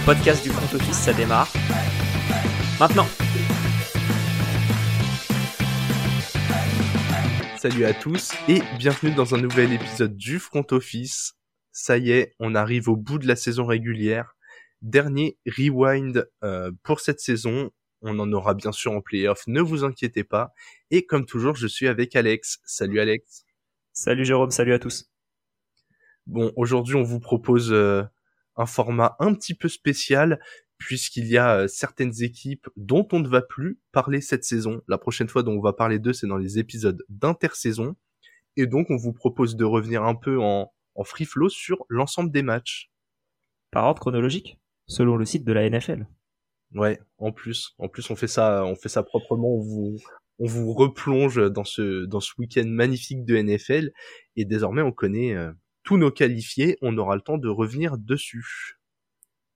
le podcast du front office, ça démarre. Maintenant. Salut à tous et bienvenue dans un nouvel épisode du front office. Ça y est, on arrive au bout de la saison régulière. Dernier rewind euh, pour cette saison. On en aura bien sûr en playoff, ne vous inquiétez pas. Et comme toujours, je suis avec Alex. Salut Alex. Salut Jérôme, salut à tous. Bon, aujourd'hui, on vous propose euh, un format un petit peu spécial puisqu'il y a euh, certaines équipes dont on ne va plus parler cette saison. La prochaine fois dont on va parler d'eux, c'est dans les épisodes d'intersaison. Et donc, on vous propose de revenir un peu en, en free flow sur l'ensemble des matchs. Par ordre chronologique, selon le site de la NFL. Ouais, en plus, en plus, on fait ça, on fait ça proprement. On vous, on vous replonge dans ce, dans ce week-end magnifique de NFL. Et désormais, on connaît euh, tous nos qualifiés. On aura le temps de revenir dessus.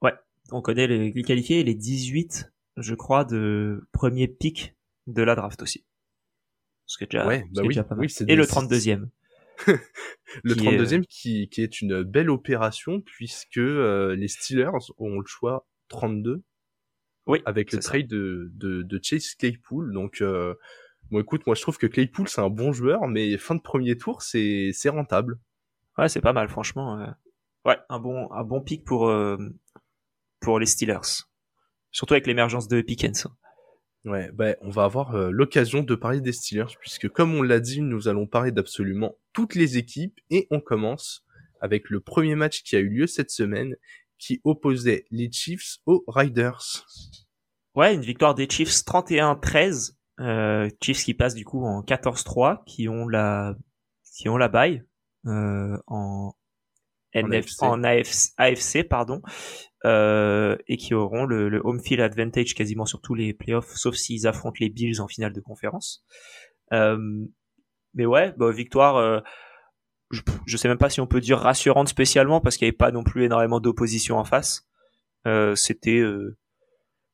Ouais, on connaît les, les qualifiés et les 18, je crois, de premier pick de la draft aussi. Ce qui est déjà, Ouais, bah oui, déjà pas mal. oui, c'est et des- le c'est- 32e. Le qui est, 32e qui, qui est une belle opération puisque euh, les Steelers ont le choix 32 Oui, avec le trade de, de, de Chase Claypool. Donc, euh, bon, écoute, moi je trouve que Claypool c'est un bon joueur, mais fin de premier tour c'est rentable. Ouais, c'est pas mal, franchement. euh. Ouais, un bon, un bon pick pour, euh, pour les Steelers. Surtout avec l'émergence de Pickens. Ouais, bah, on va avoir euh, l'occasion de parler des Steelers puisque comme on l'a dit, nous allons parler d'absolument toutes les équipes et on commence avec le premier match qui a eu lieu cette semaine qui opposait les Chiefs aux Riders. Ouais, une victoire des Chiefs 31-13. Euh, Chiefs qui passent du coup en 14-3, qui ont la, qui ont la bye euh, en, En NF AFC. en AFC, AFC, pardon, euh, et qui auront le, le home field advantage quasiment sur tous les playoffs, sauf s'ils affrontent les Bills en finale de conférence. Euh, mais ouais, bah, victoire. euh, je, je sais même pas si on peut dire rassurante spécialement parce qu'il n'y avait pas non plus énormément d'opposition en face. Euh, C'était euh,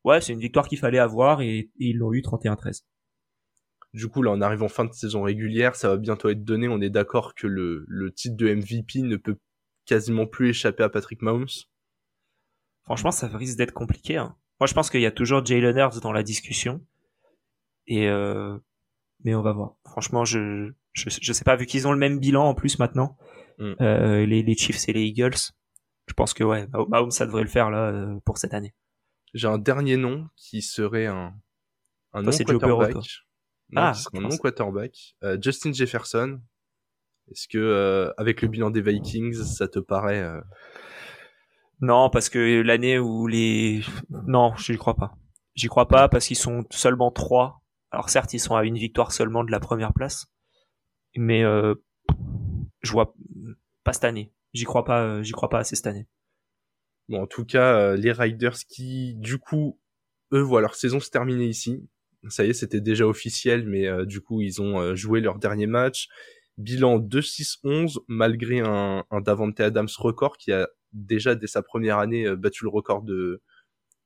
ouais, c'est une victoire qu'il fallait avoir et, et ils l'ont eu 31-13. Du coup, là, on arrive en fin de saison régulière, ça va bientôt être donné. On est d'accord que le, le titre de MVP ne peut quasiment plus échapper à Patrick Mahomes. Franchement, ça risque d'être compliqué. hein. Moi, je pense qu'il y a toujours Jalen Hurts dans la discussion. Et euh, mais on va voir. Franchement, je, je je sais pas vu qu'ils ont le même bilan en plus maintenant. Mm. Euh, les, les Chiefs et les Eagles. Je pense que ouais, Mah- Mahomes ça devrait le faire là euh, pour cette année. J'ai un dernier nom qui serait un, un Burrow, toi. Non, Ah, qui je non quarterback. Euh, Justin Jefferson. Est-ce que, euh, avec le bilan des Vikings, ça te paraît, euh, Non, parce que l'année où les non, j'y crois pas. J'y crois pas parce qu'ils sont seulement trois. Alors certes, ils sont à une victoire seulement de la première place, mais euh, je vois pas cette année. J'y crois pas. J'y crois pas assez cette année. Bon, en tout cas, les Riders qui, du coup, eux voient leur saison se terminer ici. Ça y est, c'était déjà officiel, mais euh, du coup, ils ont euh, joué leur dernier match. Bilan 2-6-11, malgré un, un Davante Adams record qui a déjà, dès sa première année, euh, battu le record de,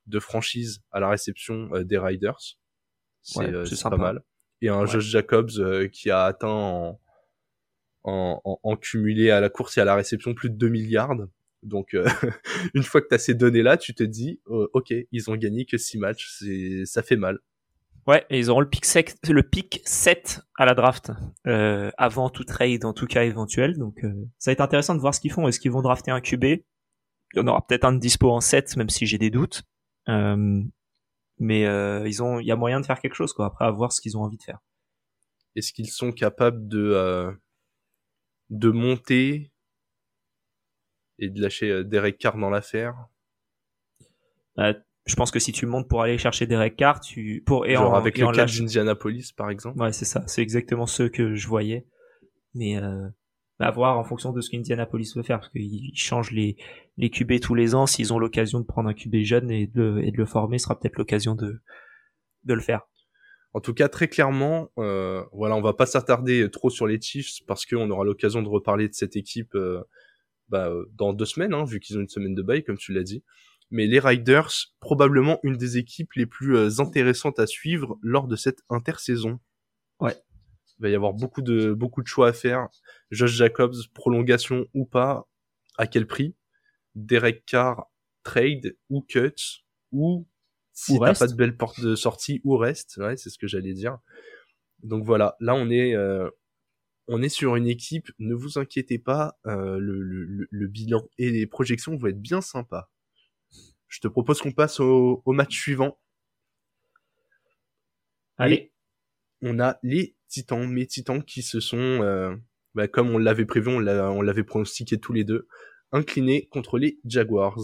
de franchise à la réception des Riders. C'est Ouais, euh, pas mal. Et un Ouais. Josh Jacobs euh, qui a atteint en, en, en, en cumulé à la course et à la réception plus de 2 milliards. Donc, euh, une fois que tu as ces données-là, tu te dis, euh, ok, ils ont gagné que 6 matchs, ça fait mal. Ouais, et ils auront le pick sec, le pick 7 à la draft euh, avant tout trade en tout cas éventuel. Donc euh, ça va être intéressant de voir ce qu'ils font. Est-ce qu'ils vont drafter un QB Il y en aura peut-être un de dispo en 7, même si j'ai des doutes. Euh, mais euh, ils ont, il y a moyen de faire quelque chose quoi. Après, à voir ce qu'ils ont envie de faire. Est-ce qu'ils sont capables de, euh, de monter et de lâcher euh, Derek Carr dans l'affaire? Euh, je pense que si tu montes pour aller chercher Derek Carr, tu pour et Genre en, avec et le en cas lâche- d'Indianapolis, par exemple Ouais, c'est ça. C'est exactement ce que je voyais. Mais euh, à voir en fonction de ce qu'Indianapolis veut faire, parce qu'ils changent les, les QB tous les ans. S'ils ont l'occasion de prendre un QB jeune et de, le- et de le former, ce sera peut-être l'occasion de, de le faire. En tout cas, très clairement, euh, voilà, on va pas s'attarder trop sur les Chiefs parce qu'on aura l'occasion de reparler de cette équipe euh, bah, euh, dans deux semaines, hein, vu qu'ils ont une semaine de bail, comme tu l'as dit. Mais les Riders, probablement une des équipes les plus euh, intéressantes à suivre lors de cette intersaison. Ouais. Il va y avoir beaucoup de beaucoup de choix à faire. Josh Jacobs, prolongation ou pas, à quel prix? Derek Carr, trade ou cut ou si t'as pas de belle porte de sortie ou reste. Ouais, c'est ce que j'allais dire. Donc voilà, là on est euh, on est sur une équipe. Ne vous inquiétez pas, euh, le, le, le, bilan et les projections vont être bien sympas. Je te propose qu'on passe au, au match suivant. Allez. on a les Titans, mes Titans qui se sont, euh, bah, comme on l'avait prévu, on l'avait pronostiqué tous les deux, inclinés contre les Jaguars.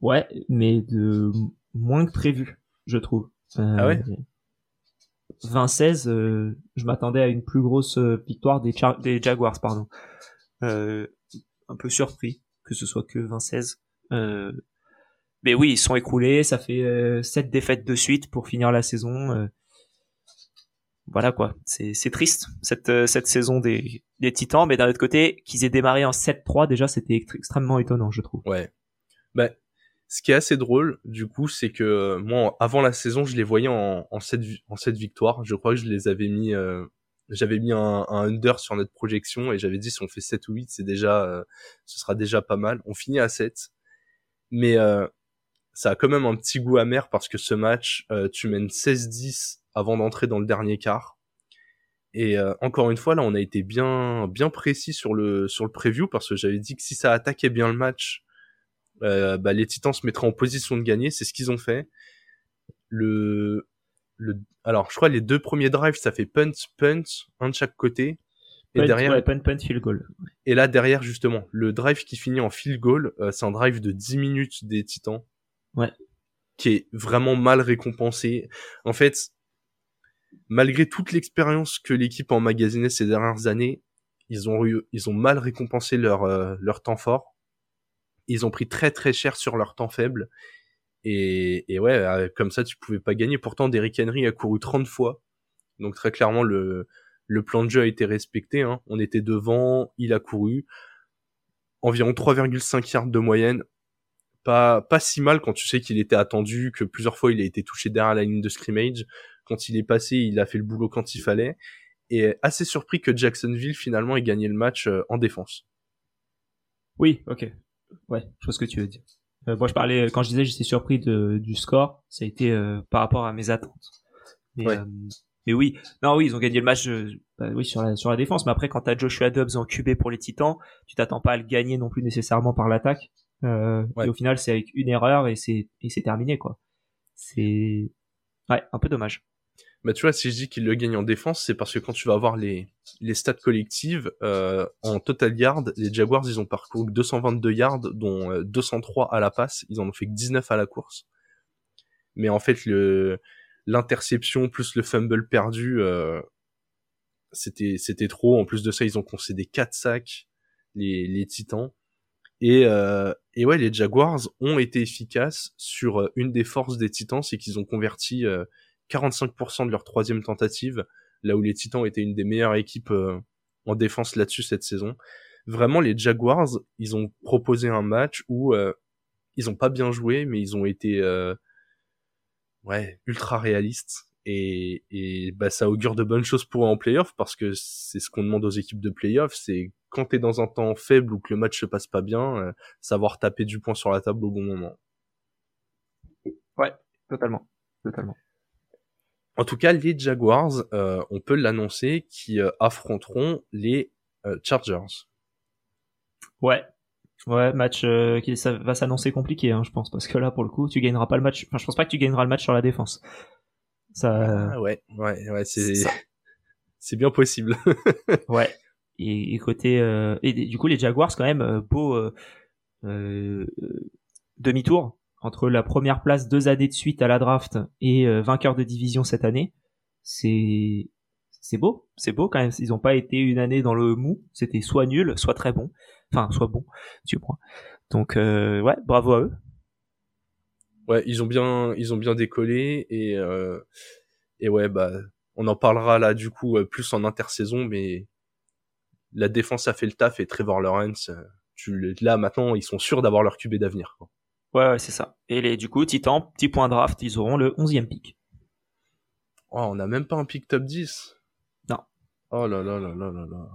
Ouais, mais de moins que prévu, je trouve. Euh, ah ouais? 20-16, euh, je m'attendais à une plus grosse victoire des, des Jaguars, pardon. un peu surpris que ce soit que 20-16. Mais oui, ils sont écroulés, ça fait 7 défaites de suite pour finir la saison voilà quoi, c'est triste cette euh, cette saison des des Titans, mais d'un autre côté, qu'ils aient démarré en 7-3 déjà, c'était extrêmement étonnant, je trouve. Ouais. Bah, ce qui est assez drôle, du coup, c'est que euh, moi, avant la saison, je les voyais en en 7 en cette victoires. Je crois que je les avais mis, euh, j'avais mis un, un, under sur notre projection et j'avais dit si on fait 7 ou 8, c'est déjà, ce sera déjà pas mal. On finit à 7, mais ça a quand même un petit goût amer parce que ce match, tu mènes 16-10 avant d'entrer dans le dernier quart. Et euh, encore une fois, là, on a été bien bien précis sur le sur le preview parce que j'avais dit que si ça attaquait bien le match, euh, bah, les Titans se mettraient en position de gagner. C'est ce qu'ils ont fait. Le le alors, je crois les deux premiers drives, ça fait punt punt un de chaque côté. Et derrière, punt, punt, field goal. Et là derrière justement, le drive qui finit en field goal, euh, c'est un drive de 10 minutes des Titans. Ouais. Qui est vraiment mal récompensé. En fait, malgré toute l'expérience que l'équipe a ces dernières années, ils ont eu, ils ont mal récompensé leur euh, leur temps fort. Ils ont pris très très cher sur leur temps faible. Et, et ouais, euh, comme ça tu pouvais pas gagner. Pourtant, Derrick Henry a couru 30 fois. Donc très clairement le le plan de jeu a été respecté. Hein. On était devant, il a couru environ 3,5 yards de moyenne. Pas pas si mal quand tu sais qu'il était attendu, que plusieurs fois il a été touché derrière la ligne de scrimmage quand il est passé, il a fait le boulot quand il fallait. Et assez surpris que Jacksonville finalement ait gagné le match euh, en défense. Oui, ok. Ouais, je vois ce que tu veux dire. Euh, moi, je parlais quand je disais j'étais surpris de, du score, ça a été euh, par rapport à mes attentes. Mais, euh, mais oui, non, oui, ils ont gagné le match, bah, oui, sur la sur la défense. Mais après, quand t'as Joshua Dobbs en QB pour les Titans, tu t'attends pas à le gagner non plus nécessairement par l'attaque. Et au final, c'est avec une erreur et c'est terminé quoi. C'est ouais, un peu dommage. Bah tu vois, si je dis qu'il le gagne en défense, c'est parce que quand tu vas avoir les, les stats collectives, euh, en total yard, les Jaguars, ils ont parcouru 222 yards, dont 203 euh, à la passe, ils en ont fait que 19 à la course. Mais en fait, le l'interception plus le fumble perdu, euh, c'était c'était trop. En plus de ça, ils ont concédé 4 sacs, les, les Titans. Et, euh, et ouais, les Jaguars ont été efficaces sur euh, une des forces des Titans, c'est qu'ils ont converti 45% de leur troisième tentative, là où les Titans étaient une des meilleures équipes euh, en défense là-dessus cette saison. Vraiment, les Jaguars, ils ont proposé un match où euh, ils ont pas bien joué, mais ils ont été euh, ouais ultra réalistes et, et bah ça augure de bonnes choses pour eux en playoff parce que c'est ce qu'on demande aux équipes de playoff, c'est quand t'es dans un temps faible ou que le match se passe pas bien, savoir taper du poing sur la table au bon moment. Ouais, totalement, totalement. En tout cas, les Jaguars, euh, on peut l'annoncer, qui euh, affronteront les euh, Chargers. Ouais, ouais, match qui ça va s'annoncer compliqué, hein, je pense, parce que là, pour le coup, tu gagneras pas le match. Enfin, je pense pas que tu gagneras le match sur la défense. Ça. Ah, ouais, ouais, ouais, c'est c'est bien possible. ouais. Et, côté et du coup, les Jaguars, quand même, beau demi-tour entre la première place deux années de suite à la draft et euh, vainqueur de division cette année, c'est c'est beau, c'est beau quand même. Ils n'ont pas été une année dans le mou, c'était soit nul, soit très bon, enfin soit bon, tu vois. Donc euh, ouais, bravo à eux. Ouais, ils ont bien, ils ont bien décollé et euh, et ouais bah on en parlera là du coup plus en intersaison, mais la défense a fait le taf et Trevor Lawrence, tu, là maintenant ils sont sûrs d'avoir leur QB d'avenir. Ouais, ouais c'est ça. Et les, du coup, Titan, petit point draft, ils auront le 11e pick. Oh, on n'a même pas un pick top 10 Non. Oh là là là là là là.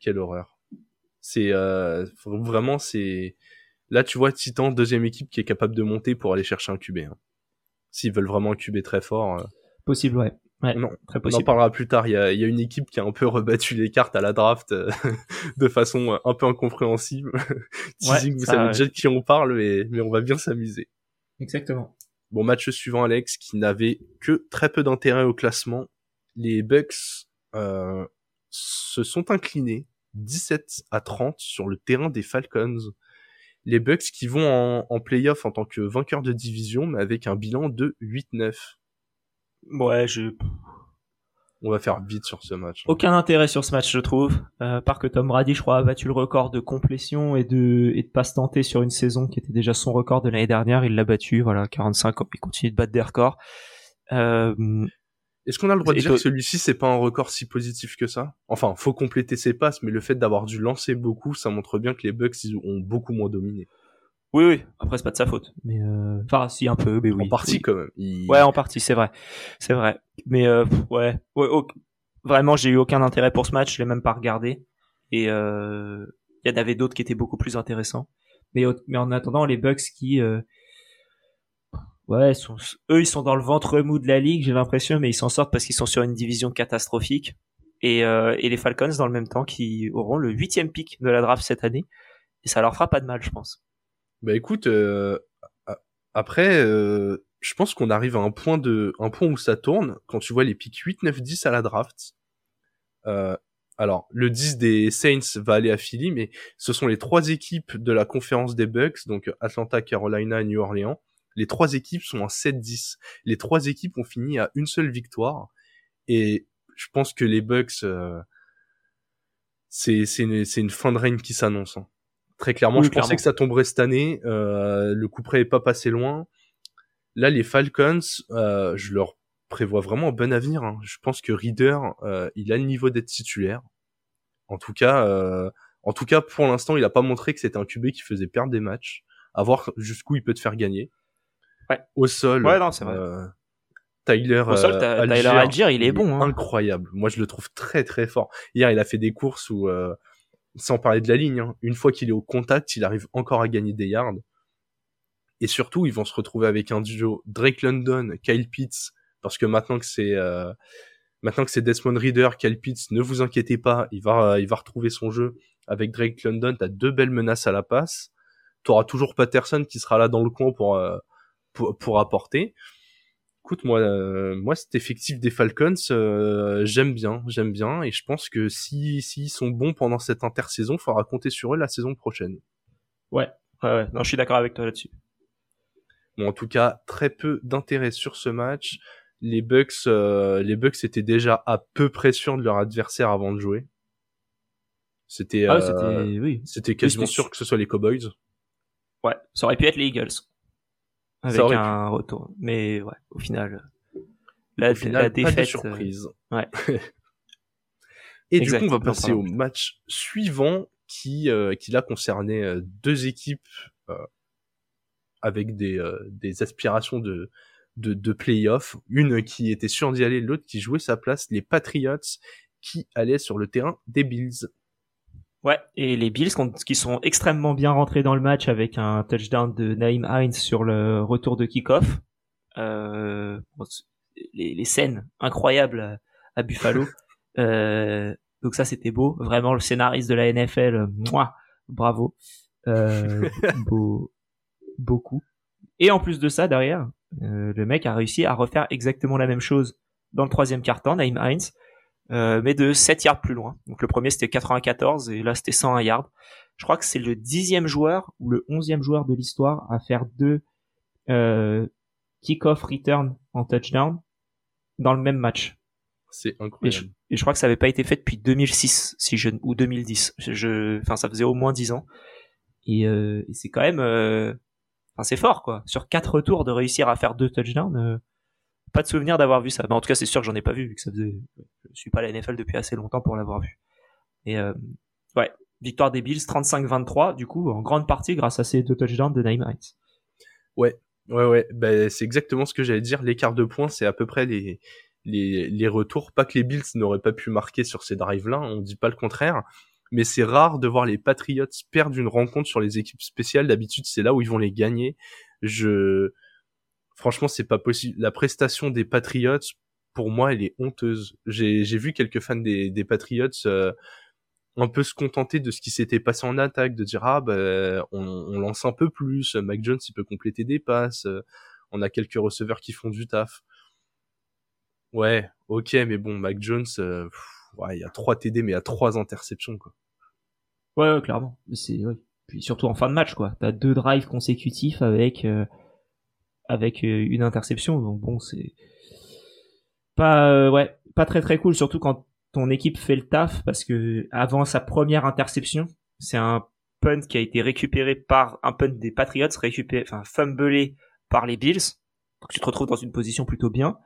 Quelle horreur. C'est euh, vraiment c'est Là, tu vois, Titan, deuxième équipe qui est capable de monter pour aller chercher un QB. Hein. S'ils veulent vraiment un QB très fort. Euh, possible, ouais. Ouais non, très possible. On en parlera plus tard. Il y a, y a, une équipe qui a un peu rebattu les cartes à la draft euh, de façon euh, un peu incompréhensible. Teasing, vous savez déjà de qui on parle, mais, mais on va bien s'amuser. Exactement. Bon, match suivant, Alex, qui n'avait que très peu d'intérêt au classement. Les Bucks euh, se sont inclinés 17 à 30 sur le terrain des Falcons les Bucks qui vont en, en playoff en tant que vainqueurs de division, mais avec un bilan de 8-9. Ouais, je... On va faire vite sur ce match. Hein. Aucun intérêt sur ce match, je trouve. Euh, part que Tom Brady, je crois, a battu le record de complétion et de et de passe tentée sur une saison qui était déjà son record de l'année dernière. Il l'a battu, voilà, 45. Il continue de battre des records. Euh, est-ce qu'on a le droit de dire que celui-ci c'est pas un record si positif que ça? Enfin, faut compléter ses passes, mais le fait d'avoir dû lancer beaucoup, ça montre bien que les Bucks ils ont beaucoup moins dominé. Oui, oui. Après, c'est pas de sa faute. Mais euh... enfin, si un peu, mais oui. En partie quand même. Ouais, en partie, c'est vrai, c'est vrai. Mais euh, ouais, ouais vraiment, j'ai eu aucun intérêt pour ce match. Je l'ai même pas regardé. Et euh... il y en avait d'autres qui étaient beaucoup plus intéressants. Mais mais en attendant, les Bucks qui euh, ouais, eux ils sont dans le ventre mou de la ligue, j'ai l'impression, mais ils s'en sortent parce qu'ils sont sur une division catastrophique. Et, euh, et les Falcons dans le même temps qui auront le huitième pick de la draft cette année. Et ça leur fera pas de mal, je pense. Bah écoute, euh, après, euh, je pense qu'on arrive à un point de, un point où ça tourne quand tu vois les picks 8, 9, 10 à la draft. Euh, alors, le 10 des Saints va aller à Philly, mais ce sont les trois équipes de la conférence des Bucks, donc Atlanta, Carolina et New Orleans, les trois équipes sont en 7-10. Les trois équipes ont fini à une seule victoire. Et je pense que les Bucks, euh, c'est une, une, fin de règne qui s'annonce. Hein. Très clairement, je pensais que ça tomberait cette année. Euh, le coup près est pas passé loin. Là, les Falcons, euh, je leur prévois vraiment un bon avenir. Hein. Je pense que Reader, euh, il a le niveau d'être titulaire. En tout cas, euh, en tout cas, pour l'instant, il a pas montré que c'était un QB qui faisait perdre des matchs. À voir jusqu'où il peut te faire gagner. Ouais. Au sol. Ouais, non, c'est vrai. Euh, Tyler, Au sol, euh, Tyler Algier, il est bon. Hein. Incroyable. Moi, je le trouve très très fort. Hier, il a fait des courses où, euh, sans parler de la ligne, hein, une fois qu'il est au contact, il arrive encore à gagner des yards. Et surtout, ils vont se retrouver avec un duo Drake London, Kyle Pitts, parce que maintenant que c'est euh, maintenant que c'est Desmond Reader, Kyle Pitts, ne vous inquiétez pas, il va il va retrouver son jeu avec Drake London. T'as deux belles menaces à la passe. T'auras toujours Patterson qui sera là dans le coin pour euh, pour, apporter. Écoute, moi, euh, moi, cet effectif des Falcons, euh, j'aime bien, j'aime bien, et je pense que si s'ils sont bons pendant cette intersaison, il faudra compter sur eux la saison prochaine. Ouais, ouais, ouais. Non, je suis d'accord avec toi là-dessus. Bon, en tout cas, très peu d'intérêt sur ce match. Les Bucks, euh, les Bucks étaient déjà à peu près sûrs de leur adversaire avant de jouer. C'était, ah, c'était, oui. c'était quasiment sûr que ce soit les Cowboys. Ouais, ça aurait pu être les Eagles avec un retour. Mais ouais, au final, la, la défaite. Pas de surprise. Euh, ouais. Et du coup, on va passer au match suivant qui, euh, qui là concernait euh, deux équipes euh, avec des, euh, des aspirations de, de, de playoff. Une qui était sûre d'y aller, l'autre qui jouait sa place, les Patriots qui allaient sur le terrain des Bills. Ouais, et les Bills qui sont extrêmement bien rentrés dans le match avec un touchdown de Naïm Hines sur le retour de kick-off. Euh, les, les, scènes incroyables à, Buffalo. euh, donc ça c'était beau, vraiment le scénariste de la NFL, moi, bravo, euh, beau, beaucoup. Et en plus de ça derrière, euh, le mec a réussi à refaire exactement la même chose dans le troisième quart-temps, Naïm Hines, euh, mais de 7 yards plus loin. Donc le premier c'était 94 et là c'était 101 yards. Je crois que c'est le dixième joueur ou le onzième joueur de l'histoire à faire deux euh, kick-off return en touchdown dans le même match. C'est incroyable. Et je, crois que ça avait pas été fait depuis 2006 si je ou 2010. Je, enfin ça faisait au moins 10 ans. Et, euh, et c'est quand même, euh, enfin c'est fort quoi. Sur quatre retours de réussir à faire deux touchdowns, euh, pas de souvenir d'avoir vu ça. Mais en tout cas, c'est sûr que j'en ai pas vu, vu que ça faisait, je suis pas à la NFL depuis assez longtemps pour l'avoir vu. Et euh, ouais, victoire des Bills 35-23, du coup, en grande partie grâce à ces deux touchdowns de Naim Hines. Ouais, ouais, ouais, ben, c'est exactement ce que j'allais dire. L'écart de points, c'est à peu près les retours. Pas que les Bills n'auraient pas pu marquer sur ces drives-là, on dit pas le contraire. mais c'est rare de voir les Patriots perdre une rencontre sur les équipes spéciales. D'habitude, c'est là où ils vont les gagner. Je, franchement, c'est pas possible. La prestation des Patriots, pour moi, elle est honteuse. J'ai, vu quelques fans des, des Patriots euh, un peu se contenter de ce qui s'était passé en attaque, de dire ah ben on, lance un peu plus, Mac Jones il peut compléter des passes, on a quelques receveurs qui font du taf. Ouais, ok, mais bon, Mac Jones, euh, ouais, il a trois TD, mais il y a trois interceptions, quoi. Ouais, clairement. C'est. Puis surtout en fin de match, quoi. T'as deux drives consécutifs avec, euh, avec euh, une interception, donc bon, c'est pas, ouais, pas très très cool, surtout quand ton équipe fait le taf, parce que avant sa première interception, c'est un punt qui a été récupéré par un punt des Patriots, récupéré, enfin fumblé par les Bills. Donc tu te retrouves dans une position plutôt bien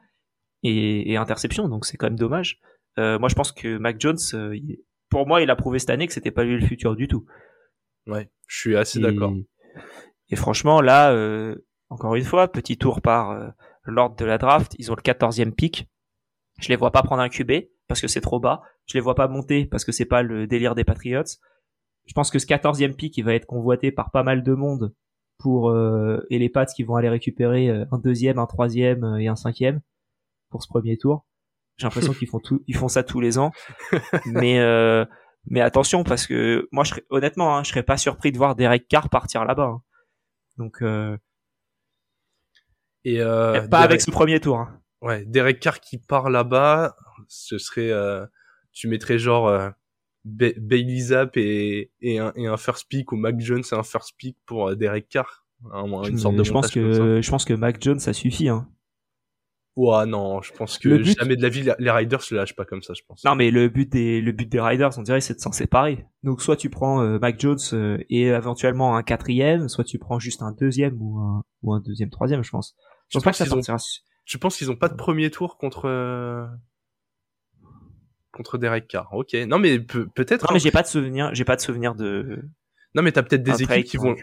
et, interception, donc c'est quand même dommage. Euh, moi, je pense que Mac Jones, euh, pour moi, il a prouvé cette année que c'était pas lui le futur du tout. Ouais, je suis assez d'accord. Et franchement, là, euh, encore une fois, petit tour par l'ordre de la draft, ils ont le 14e pick. Je les vois pas prendre un QB parce que c'est trop bas. Je les vois pas monter parce que c'est pas le délire des Patriots. Je pense que ce 14e pick, il va être convoité par pas mal de monde pour et les Pats qui vont aller récupérer un deuxième, un troisième et un cinquième pour ce premier tour. J'ai l'impression qu'ils font tout, ils font ça tous les ans. mais euh, mais attention parce que moi, je serais, honnêtement, hein, je serais pas surpris de voir Derek Carr partir là-bas. Hein. Donc euh, et euh, pas avec ce premier tour. Hein. Ouais, Derek Carr qui part là-bas, ce serait, euh, tu mettrais genre euh, Bailey Zapp et, et, un, et un first pick ou Mac Jones et un first pick pour euh, Derek Carr. une sorte de je pense que je pense que Mac Jones ça suffit. Hein. Ouais, non, je pense que jamais de la vie les Riders se lâchent pas comme ça, je pense. Non, mais le but des le but des Riders, on dirait, c'est de s'en séparer. Donc soit tu prends euh, Mac Jones euh, et éventuellement un quatrième, soit tu prends juste un deuxième ou un ou un deuxième troisième, je pense. Je, pense, que ça Tu penses qu'ils ont pas de premier tour contre euh, contre Derek Carr Ok, non mais peut-être. Non mais j'ai pas de souvenir, j'ai pas de souvenir de. Non mais t'as peut-être des équipes qui vont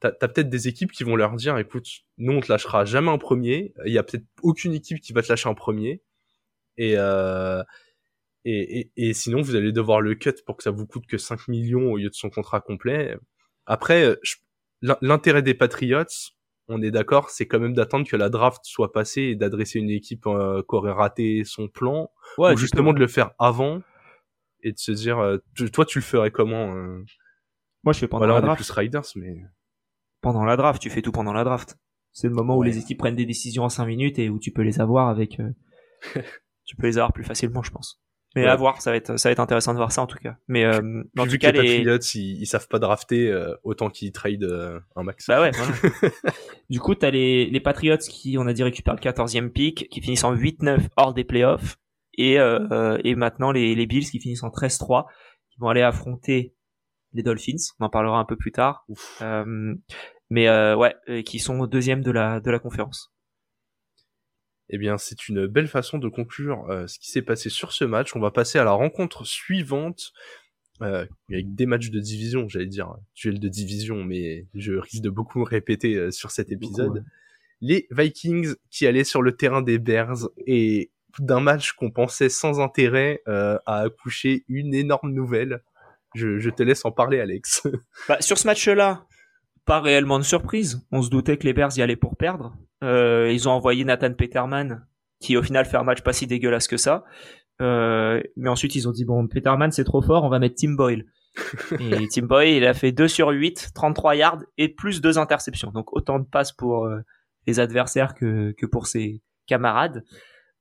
t'as as, peut-être des équipes qui vont leur dire, écoute, nous on te lâchera jamais en premier. Il y a peut-être aucune équipe qui va te lâcher en premier. Et, euh, et, et, et, sinon vous allez devoir le cut pour que ça vous coûte que 5 millions au lieu de son contrat complet. Après, l'intérêt des Patriots, on est d'accord, c'est quand même d'attendre que la draft soit passée et d'adresser une équipe euh, qui aurait raté son plan, ou justement de le faire avant et de se dire, euh, toi tu le ferais comment euh? Moi je fais pendant la draft. plus Riders, mais pendant la draft. Tu fais tout pendant la draft. C'est le moment où les équipes prennent des décisions en 5 minutes et où tu peux les avoir avec. Euh, tu peux les avoir plus facilement, je pense. Mais à voir, ça va être ça va être intéressant de voir ça en tout cas. Mais euh, en tout cas les Patriots ils, savent pas drafter euh, autant qu'ils trade euh, un max. Bah ouais. du coup, t'as les les Patriots qui on a dit récupèrent le 14e pick, qui finissent en 8-9 hors des playoffs et et maintenant les les Bills qui finissent en 13-3, qui vont aller affronter les Dolphins. On en parlera un peu plus tard. Euh, mais euh, ouais, euh, qui sont deuxième de la de la conférence. Eh bien, c'est une belle façon de conclure euh, ce qui s'est passé sur ce match. On va passer à la rencontre suivante. Euh, avec des matchs de division, j'allais dire duel de division, mais je risque de beaucoup répéter sur cet épisode. Les Vikings qui allaient sur le terrain des Bears et d'un match qu'on pensait sans intérêt euh, a accouché une énorme nouvelle. Je, je, te laisse en parler, Alex. Bah, sur ce match-là, pas réellement de surprise. On se doutait que les Bears y allaient pour perdre. Euh, ils ont envoyé Nathan Peterman, qui au final fait un match pas si dégueulasse que ça. Euh, mais ensuite ils ont dit bon Peterman c'est trop fort, on va mettre Tim Boyle. et Tim Boyle il a fait 2 sur 8, 33 yards et plus 2 interceptions. Donc autant de passes pour euh, les adversaires que, que pour ses camarades.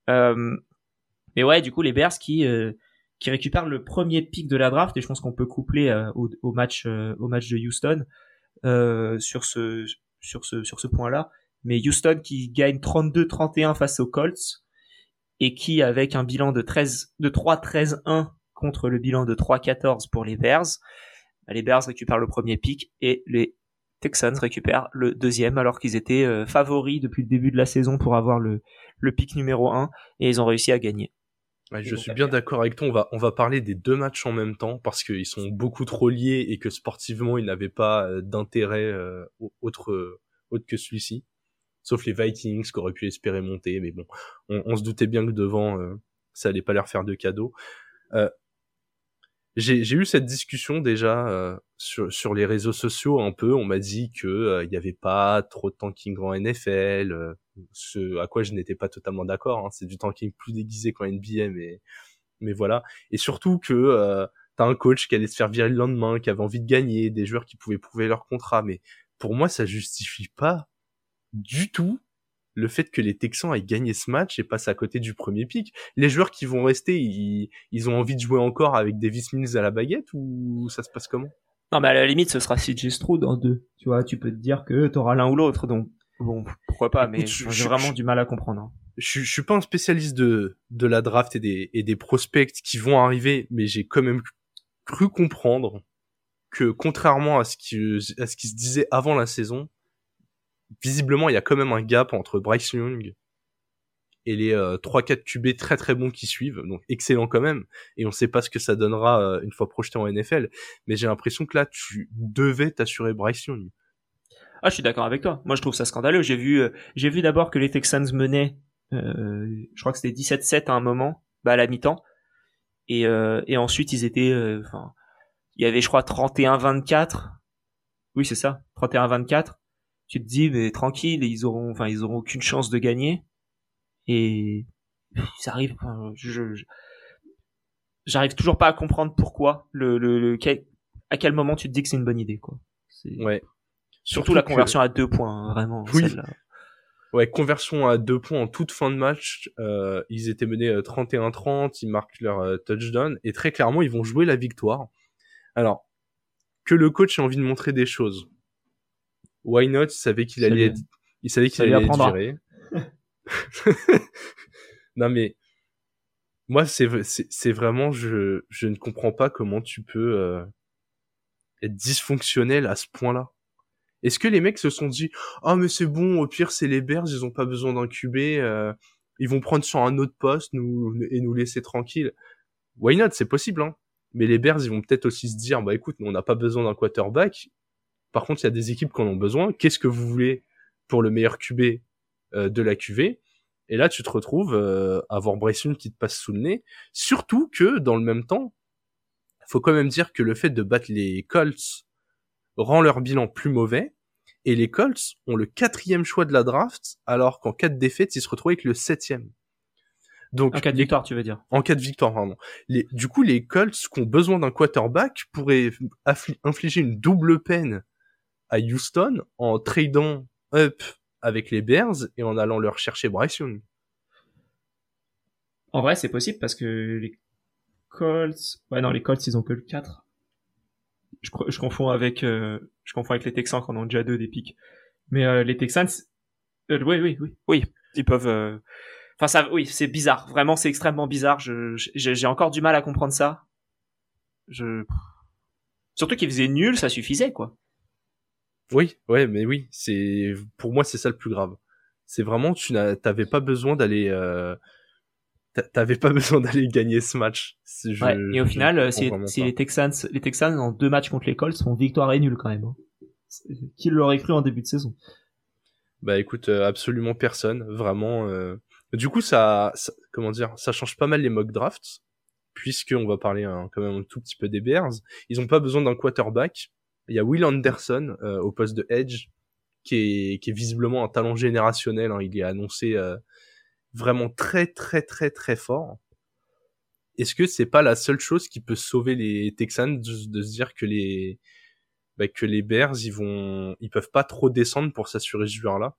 Mais ouais, du coup les Bears qui qui récupèrent le premier pic de la draft et je pense qu'on peut coupler au, au, match au match de Houston sur ce sur ce sur ce point-là. Mais Houston qui gagne 32-31 face aux Colts et qui avec un bilan de 13 de 3-13-1 contre le bilan de 3-14 pour les Bears, les Bears récupèrent le premier pic et les Texans récupèrent le deuxième alors qu'ils étaient euh, favoris depuis le début de la saison pour avoir le, le pic numéro 1 et ils ont réussi à gagner je suis bien d'accord avec toi. On va, on va parler des deux matchs en même temps parce qu'ils sont beaucoup trop liés et que sportivement, ils n'avaient pas euh, d'intérêt euh, autre, autre que celui-ci. Sauf les Vikings qui auraient pu espérer monter. Mais bon, on, on se doutait bien que devant, ça allait pas leur faire de cadeau. j'ai eu cette discussion déjà euh, sur, sur les réseaux sociaux un peu. On m'a dit que euh, il n'y avait pas trop de tanking en NFL, euh, ce à quoi je n'étais pas totalement d'accord. Hein. C'est du tanking plus déguisé qu'en NBA, mais mais voilà. Et surtout que euh, t'as un coach qui allait se faire virer le lendemain, qui avait envie de gagner, des joueurs qui pouvaient prouver leur contrat. Mais pour moi, ça justifie pas du tout le fait que les Texans aient gagné ce match et passent à côté du premier pic. Les joueurs qui vont rester, ils, ils ont envie de jouer encore avec Davis Mills à la baguette ou ça se passe comment? Non, mais à la limite, ce sera CJ Stroud en deux. Tu vois, tu peux te dire que t'auras l'un ou l'autre, donc bon, pourquoi pas, mais j'ai vraiment du mal à comprendre. Hein. Je, je, suis pas un spécialiste de, de la draft et des, et des prospects qui vont arriver, mais j'ai quand même cru comprendre que contrairement à ce qui, à ce qui se disait avant la saison, visiblement, il y a quand même un gap entre Bryce Young et les euh, 3-4 QB très très bons qui suivent, donc excellent quand même, et on sait pas ce que ça donnera euh, une fois projeté en NFL, mais j'ai l'impression que là, tu devais t'assurer Bryce Young. Ah, je suis d'accord avec toi. Moi, je trouve ça scandaleux. J'ai vu, euh, j'ai vu d'abord que les Texans menaient, euh, je crois que c'était 17-7 à un moment, bah à la mi-temps, et, et ensuite ils étaient, enfin, il y avait, je crois, 31-24. Oui, c'est ça, 31-24 tu te dis mais tranquille ils auront enfin ils auront aucune chance de gagner. Et ça arrive je, j'arrive toujours pas à comprendre pourquoi le, le, à quel moment tu te dis que c'est une bonne idée quoi. Ouais. surtout, la conversion à deux points hein, vraiment oui. ouais conversion à deux points en toute fin de match euh, ils étaient menés 31-30 euh, ils marquent leur euh, touchdown et très clairement ils vont jouer la victoire. Alors que le coach ait envie de montrer des choses Why not? Il savait qu'il allait, être, il savait qu'il allait être viré. non mais moi c'est c'est vraiment je je ne comprends pas comment tu peux euh, être dysfonctionnel à ce point-là. Est-ce que les mecs se sont dit ah mais c'est bon au pire c'est les Bears ils ont pas besoin d'un QB euh, ils vont prendre sur un autre poste nous et nous laisser tranquille. Why not? C'est possible hein. Mais les Bears ils vont peut-être aussi se dire bah écoute on n'a pas besoin d'un quarterback par contre, il y a des équipes qui en ont besoin. Qu'est-ce que vous voulez pour le meilleur QB euh, de la QV Et là, tu te retrouves euh, à avoir Bryson qui te passe sous le nez. Surtout que, dans le même temps, faut quand même dire que le fait de battre les Colts rend leur bilan plus mauvais. Et les Colts ont le quatrième choix de la draft, alors qu'en cas de défaite, ils se retrouvent avec le septième. Donc, en cas de victoire, tu veux dire? En cas de victoire, pardon. Les, du coup, les Colts qui ont besoin d'un quarterback pourraient infliger une double peine à Houston en tradant up avec les Bears et en allant leur chercher Bryce Young. En vrai, c'est possible parce que les Colts, ouais non, les Colts ils ont que le 4. Je, je confonds avec euh, je confonds avec les Texans qui en ont déjà deux des pics. Mais euh, les Texans euh, oui oui oui oui, ils peuvent enfin ça oui, c'est bizarre, vraiment c'est extrêmement bizarre, je j'ai encore du mal à comprendre ça. Je surtout qu'ils faisaient nul, ça suffisait quoi. Oui, ouais, mais oui, c'est pour moi c'est ça le plus grave. C'est vraiment tu n'avais pas besoin d'aller euh... t'avais pas besoin d'aller gagner ce match. ouais, et au final, c'est les Texans, les Texans en deux matchs contre les Colts font victoire et nul quand même. Hein. Qui l'aurait cru en début de saison? Bah écoute, euh, absolument personne, vraiment. Euh... Du coup, ça, ça, comment dire, ça change pas mal les mock drafts, puisque on va parler hein, quand même un tout petit peu des Bears. Ils ont pas besoin d'un quarterback il y a Will Anderson euh, au poste de Edge, qui est, qui est visiblement un talent générationnel. Hein. Il est annoncé euh, vraiment très très très très fort. Est-ce que c'est pas la seule chose qui peut sauver les Texans de, se dire que les bah, que les Bears ils vont ils peuvent pas trop descendre pour s'assurer ce joueur-là?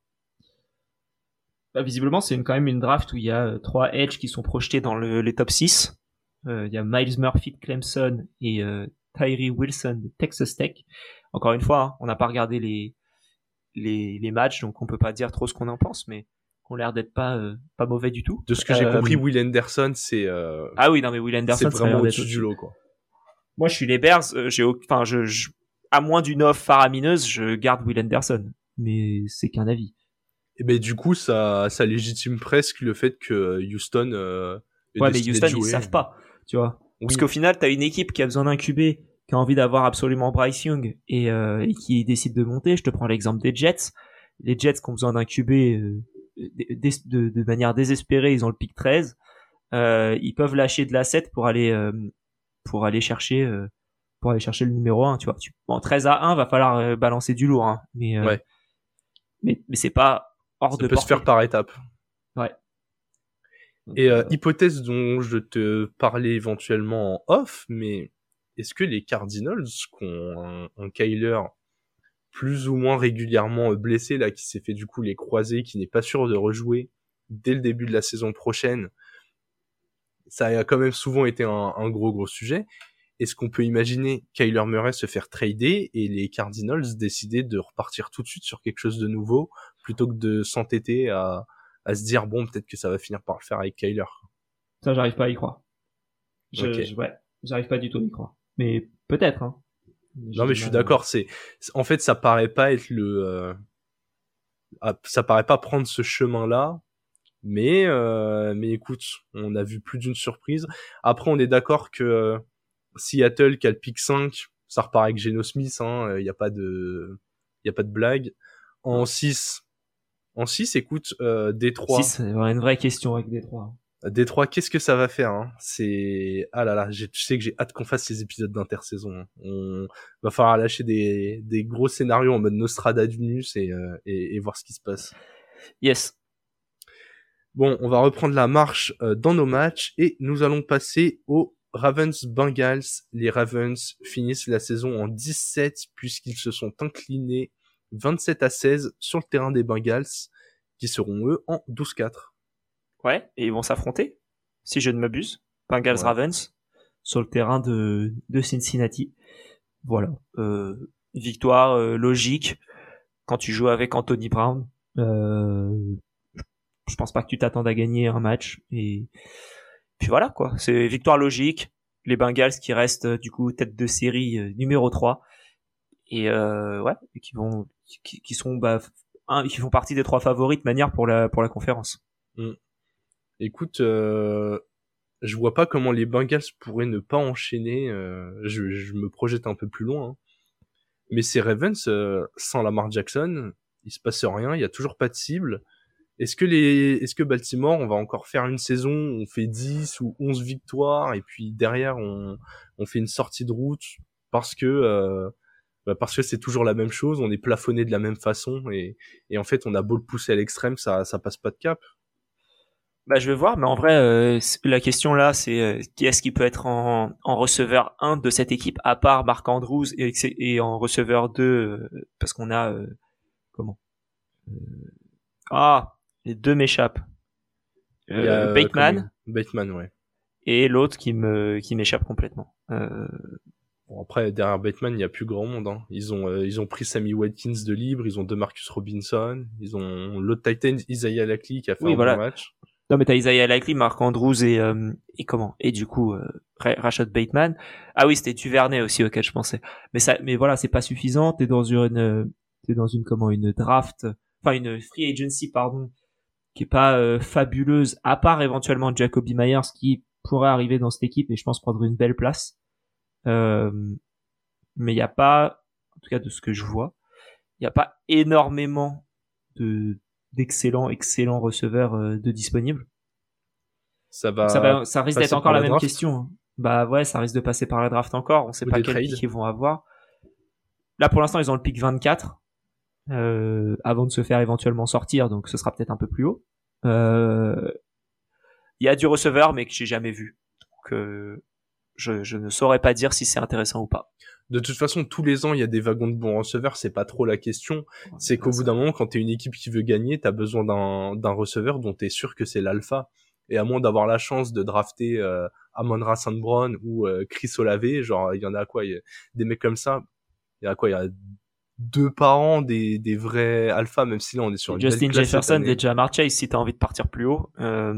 Bah, Visiblement, c'est quand même une draft où il y a euh, trois edge qui sont projetés dans le, les top 6. Euh, il y a Miles Murphy Clemson et euh, Tyree Wilson de Texas Tech. Encore une fois, hein, on n'a pas regardé les, les, les matchs, donc on peut pas dire trop ce qu'on en pense, mais ont l'air d'être pas euh, pas mauvais du tout. De ce que j'ai euh, compris, Will Anderson, c'est euh... ah oui non mais Will Anderson c'est vraiment au-dessus du lot quoi. Moi je suis les Bears, j'ai enfin je, à moins d'une offre faramineuse, je garde Will Anderson, mais c'est qu'un avis. Et ben du coup ça ça légitime presque le fait que Houston ouais mais Houston ils savent pas, tu vois. Parce qu'au final, t'as une équipe qui a besoin d'un QB, qui a envie d'avoir absolument Bryce Young et, euh, et, qui décide de monter. Je te prends l'exemple des Jets. Les Jets qui ont besoin d'un QB euh, de, de, manière désespérée, ils ont le pick 13. Euh, ils peuvent lâcher de l'asset pour aller euh, pour aller chercher pour aller chercher le numéro 1, tu vois. Tu, bon, 13 à 1, va falloir balancer du lourd, hein, mais, mais, mais c'est pas hors Ça de peut se faire par étapes. Et hypothèse dont je te parlais éventuellement en off, mais est-ce que les Cardinals, qui ont un, un Kyler plus ou moins régulièrement blessé, là, qui s'est fait du coup les croisés, qui n'est pas sûr de rejouer dès le début de la saison prochaine, ça a quand même souvent été un, gros gros sujet. Est-ce qu'on peut imaginer Kyler Murray se faire trader et les Cardinals décider de repartir tout de suite sur quelque chose de nouveau plutôt que de s'entêter à, à se dire bon peut-être que ça va finir par le faire avec Kyler. Ça j'arrive pas à y croire. Je, ouais, j'arrive pas du tout à y croire. Mais peut-être. Hein. Non mais je suis d'accord. C'est en fait ça paraît pas être le euh, ah, ça paraît pas prendre ce chemin là. Mais euh, mais écoute, on a vu plus d'une surprise. Après on est d'accord que euh, Seattle qui a le pick 5, ça repart avec Geno Smith. Il hein, y a pas de y a pas de blague. En 6 en 6 écoute euh, Détroit. 6 c'est une vraie question avec Détroit. Détroit, qu'est-ce que ça va faire hein? C'est ah là là, je sais que j'ai hâte qu'on fasse ces épisodes d'intersaison. Hein. On va falloir lâcher des, des gros scénarios en mode Nostradamus et, euh, et, et voir ce qui se passe. Yes. Bon, on va reprendre la marche euh, dans nos matchs et nous allons passer aux Ravens Bengals. Les Ravens finissent la saison en 17 puisqu'ils se sont inclinés 27 à 16 sur le terrain des Bengals qui seront eux en 12-4. Ouais, et ils vont s'affronter, si je ne m'abuse. Bengals Ravens sur le terrain de, de Cincinnati. Voilà. Euh, victoire euh, logique quand tu joues avec Anthony Brown. Euh, je pense pas que tu t'attendes à gagner un match. Et puis voilà quoi. C'est victoire logique. Les Bengals qui restent du coup tête de série euh, numéro 3 et euh, ouais, qui vont qui, qui sont bah, un, qui font partie des trois favoris de manière pour la pour la conférence. Mm. Écoute, euh, je vois pas comment les Bengals pourraient ne pas enchaîner. Euh, je, je, me projette un peu plus loin. Hein. Mais ces Ravens, euh, sans Lamar Jackson, il se passe rien. Il y a toujours pas de cible. Est-ce que les, est-ce que Baltimore, on va encore faire une saison, on fait 10 ou 11 victoires et puis derrière on, on fait une sortie de route parce que euh, bah parce que c'est toujours la même chose, on est plafonné de la même façon et, et en fait on a beau le pousser à l'extrême, ça ça passe pas de cap. Bah, je vais voir, mais en vrai, euh, la question là, c'est euh, qui est-ce qui peut être en, en, receveur 1 de cette équipe, à part Marc Andrews, et, et en receveur 2, euh, parce qu'on a... comment Ah, les deux m'échappent. Bateman. Bateman, ouais. Et l'autre qui me qui m'échappe complètement. Bon, après, derrière Bateman, il n'y a plus grand monde. Hein. Ils ont ils ont pris Sammy Watkins de libre, ils ont Marcus Robinson, ils ont l'autre Titan Isaiah Lackley qui a fait un bon match. Non, mais t'as Isaiah Likely, Mark Andrews et, euh, et comment? Et du coup, euh, Rashad Bateman. Ah oui, c'était Duvernay aussi auquel je pensais. Mais ça, mais voilà, c'est pas suffisant. T'es dans une, t'es dans une comment une draft, enfin une free agency pardon, qui est pas euh, fabuleuse, à part éventuellement Jacoby Myers qui pourrait arriver dans cette équipe et je pense prendre une belle place. Euh, mais il y a pas, en tout cas de ce que je vois, il y a pas énormément de d'excellents, excellents receveurs euh, de disponibles. Ça va, ça, risque d'être encore la, même question. Hein. Bah ouais, ça risque de passer par la draft encore. On sait pas quel pick ils vont avoir. Là, pour l'instant, ils ont le pick 24 euh, avant de se faire éventuellement sortir, donc ce sera peut-être un peu plus haut. Euh, il y a du receveur, mais que j'ai jamais vu. Que je, je ne saurais pas dire si c'est intéressant ou pas. De toute façon, tous les ans, il y a des wagons de bons receveurs, c'est pas trop la question. c'est qu'au bout d'un moment, quand t'es une équipe qui veut gagner, t'as besoin d'un, receveur dont t'es sûr que c'est l'alpha. Et à moins d'avoir la chance de drafter euh, Amon St. Brown ou euh, Chris Olave, genre, il y en a quoi, des mecs comme ça. Il y a quoi, il y a deux parents des, des vrais alphas, même si là on est sur Justin Jefferson et Jamar Chase si t'as envie de partir plus haut. Euh,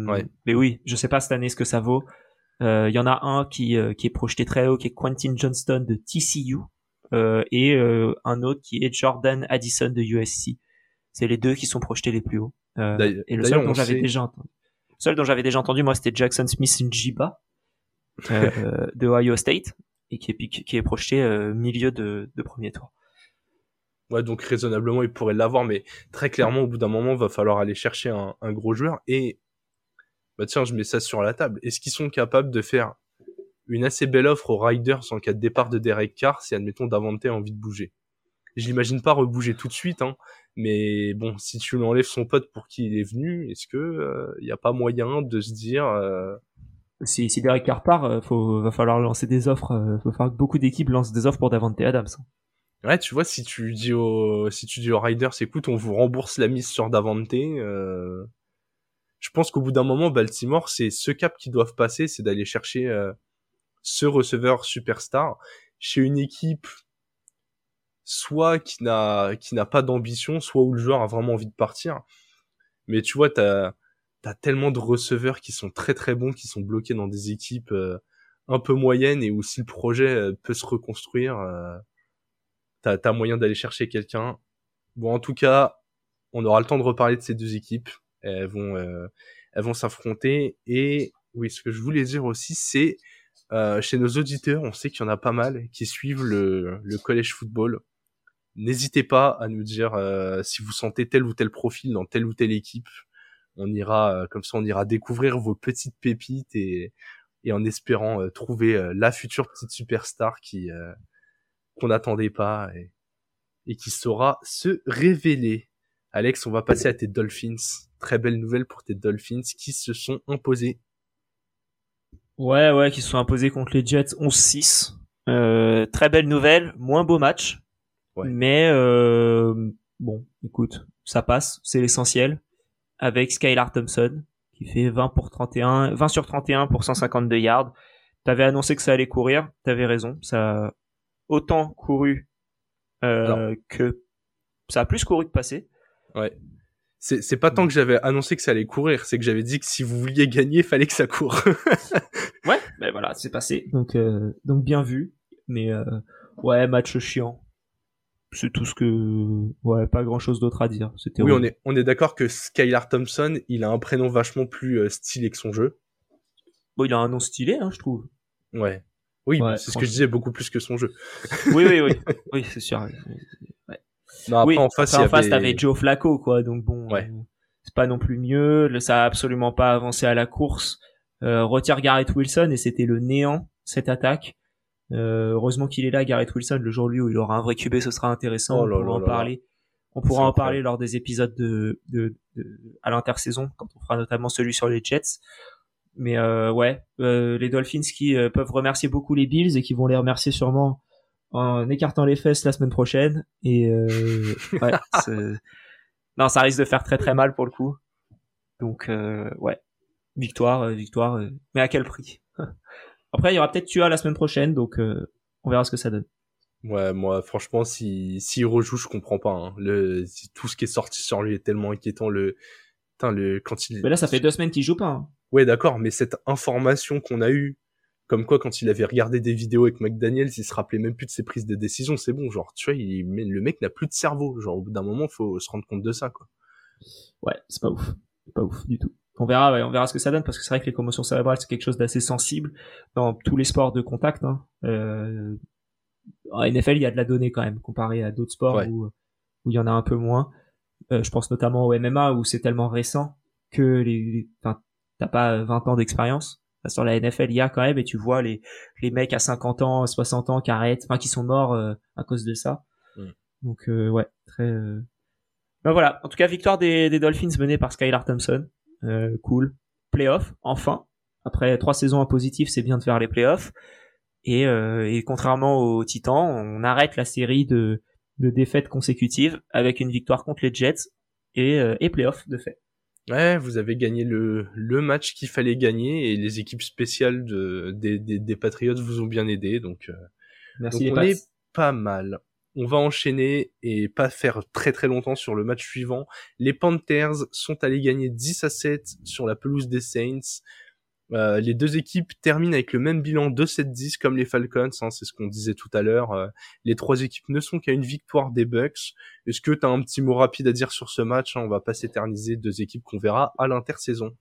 Mais oui, je sais pas cette année ce que ça vaut. Il euh, y en a un qui, euh, qui est projeté très haut, qui est Quentin Johnston de TCU, euh, et un autre qui est Jordan Addison de USC. C'est les deux qui sont projetés les plus hauts. et le seul dont j'avais déjà entendu, seul dont j'avais déjà entendu moi, c'était Jackson Smith Njiba de Ohio State et qui est qui est projeté milieu de, de premier tour. Ouais, donc raisonnablement, il pourrait l'avoir, mais très clairement, au bout d'un moment, va falloir aller chercher un, un, gros joueur. Et bah tiens, je mets ça sur la table. Est-ce qu'ils sont capables de faire une assez belle offre aux Riders en cas de départ de Derek Carr si admettons Davante a envie de bouger? Je l'imagine pas rebouger tout de suite, hein, mais bon, si tu lui enlèves son pote pour qui il est venu, est-ce que il euh, y a pas moyen de se dire euh... si, si Derek Carr part, euh, faut va falloir lancer des offres, euh, faut faire que beaucoup d'équipes lancent des offres pour Davante Adams. Ouais, tu vois, si tu dis au si tu dis aux Riders, écoute, on vous rembourse la mise sur Davante. Euh... Je pense qu'au bout d'un moment, Baltimore, c'est ce cap qu'ils doivent passer, c'est d'aller chercher ce receveur superstar chez une équipe soit qui n'a qui n'a pas d'ambition, soit où le joueur a vraiment envie de partir. Mais tu vois, t'as as tellement de receveurs qui sont très très bons, qui sont bloqués dans des équipes euh, un peu moyennes et où si le projet euh, peut se reconstruire, euh, t'as as moyen d'aller chercher quelqu'un. Bon, en tout cas, on aura le temps de reparler de ces deux équipes. Elles vont euh, elles vont s'affronter et oui, ce que je voulais dire aussi, c'est chez nos auditeurs, on sait qu'il y en a pas mal qui suivent le, le collège football. N'hésitez pas à nous dire euh, si vous sentez tel ou tel profil dans telle ou telle équipe. On ira euh, comme ça, on ira découvrir vos petites pépites et, et en espérant euh, trouver la future petite superstar qui qu'on n'attendait pas et, et qui saura se révéler. Alex, on va passer à tes Dolphins. Très belle nouvelle pour tes Dolphins qui se sont imposés. Ouais, ouais, qui se sont imposés contre les Jets 11-6. Euh, très belle nouvelle, moins beau match. Mais euh, bon, écoute, ça passe, c'est l'essentiel. Avec Skylar Thompson, qui fait 20 pour 31, 20 sur 31 pour 152 yards. T'avais annoncé que ça allait courir, t'avais raison, ça a autant couru euh, que ça a plus couru que passé. Ouais. C'est, c'est pas tant que j'avais annoncé que ça allait courir, c'est que j'avais dit que si vous vouliez gagner, fallait que ça court. ouais, ben voilà, c'est passé. Donc euh, donc bien vu, mais euh, ouais, match chiant. C'est tout ce que ouais pas grand chose d'autre à dire. C'était oui on est on est d'accord que Skylar Thompson il a un prénom vachement plus euh, stylé que son jeu. Bon il a un nom stylé hein je trouve. Ouais. Oui c'est ce que je disais beaucoup plus que son jeu. Oui oui oui. Oui c'est sûr. Non, après, oui, en face, en face t'avais Joe Flacco quoi donc bon ouais. C'est pas non plus mieux ça a absolument pas avancé à la course euh, retire Garrett Wilson et c'était le néant cette attaque euh, heureusement qu'il est là, Garrett Wilson, le jour lui où il aura un vrai QB, ce sera intéressant. Oh on pourra en parler. On pourra en parler lors des épisodes de, de, à l'intersaison, quand on fera notamment celui sur les Jets. Mais euh, ouais, euh, les Dolphins qui euh, peuvent remercier beaucoup les Bills et qui vont les remercier sûrement en écartant les fesses la semaine prochaine. Et euh, ouais, non, ça risque de faire très très mal pour le coup. Donc ouais, victoire, victoire, mais à quel prix? Après, il y aura peut-être Tua la semaine prochaine, donc euh, on verra ce que ça donne. Ouais, moi, franchement, si s'il rejoue, je comprends pas. Hein. Le tout ce qui est sorti sur lui est tellement inquiétant. Le, Putain, le quand il. Mais là, ça fait deux semaines qu'il joue pas. Hein. Ouais, d'accord, mais cette information qu'on a eue, comme quoi quand il avait regardé des vidéos avec McDaniels, il se rappelait même plus de ses prises de décision. C'est bon, genre, tu vois, il... le mec n'a plus de cerveau. Genre, au bout d'un moment, faut se rendre compte de ça, quoi. Ouais, c'est pas ouf, pas ouf du tout on verra, on verra ce que ça donne parce que c'est vrai que les commotions cérébrales c'est quelque chose d'assez sensible dans tous les sports de contact. Hein. Euh, en NFL, il y a de la donnée quand même comparé à d'autres sports où où il y en a un peu moins. Euh, je pense notamment au MMA où c'est tellement récent que les, t'as pas 20 ans d'expérience. Sur la NFL, il y a quand même et tu vois les les mecs à 50 ans, 60 ans qui arrêtent, enfin qui sont morts euh, à cause de ça. Donc euh, ouais, très. Ben voilà. En tout cas, victoire des, des Dolphins menée par Skylar Thompson. Euh, cool. Playoff, enfin. Après trois saisons en positif, c'est bien de faire les playoffs. Et, euh, et contrairement aux Titans, on arrête la série de, de défaites consécutives avec une victoire contre les Jets et, euh, et playoff de fait. Ouais, vous avez gagné le, le match qu'il fallait gagner et les équipes spéciales de, des, des, des Patriots vous ont bien aidé, donc, Merci on est pas mal on va enchaîner et pas faire très très longtemps sur le match suivant. Les Panthers sont allés gagner 10 à 7 sur la pelouse des Saints. Euh, les deux équipes terminent avec le même bilan de 7-10 comme les Falcons, hein, c'est ce qu'on disait tout à l'heure. Euh, les trois équipes ne sont qu'à une victoire des Bucks. Est-ce que tu as un petit mot rapide à dire sur ce match hein? On va pas s'éterniser deux équipes qu'on verra à l'intersaison.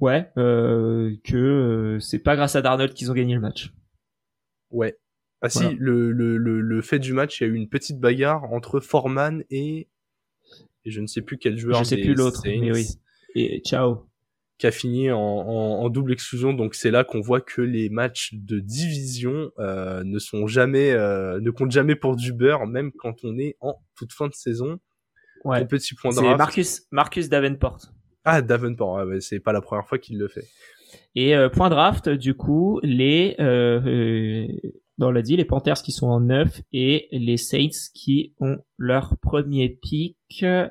Ouais, euh, que c'est pas grâce à Darnold qu'ils ont gagné le match. Ouais, ah si, le, le, le, fait du match, il y a eu une petite bagarre entre Foreman et, et je ne sais plus quel joueur. Je sais plus l'autre, mais oui. Et ciao. Qui a fini en, en, double exclusion. Donc c'est là qu'on voit que les matchs de division euh, ne sont jamais, euh, ne comptent jamais pour du beurre, même quand on est en toute fin de saison. Ouais. petit point C'est Marcus, Marcus Davenport. Ah Davenport, ouais, c'est pas la première fois qu'il le fait. Et euh, point draft, du coup, les, euh, euh, on l'a dit, les Panthers qui sont en 9 et les Saints qui ont leur premier pick. Je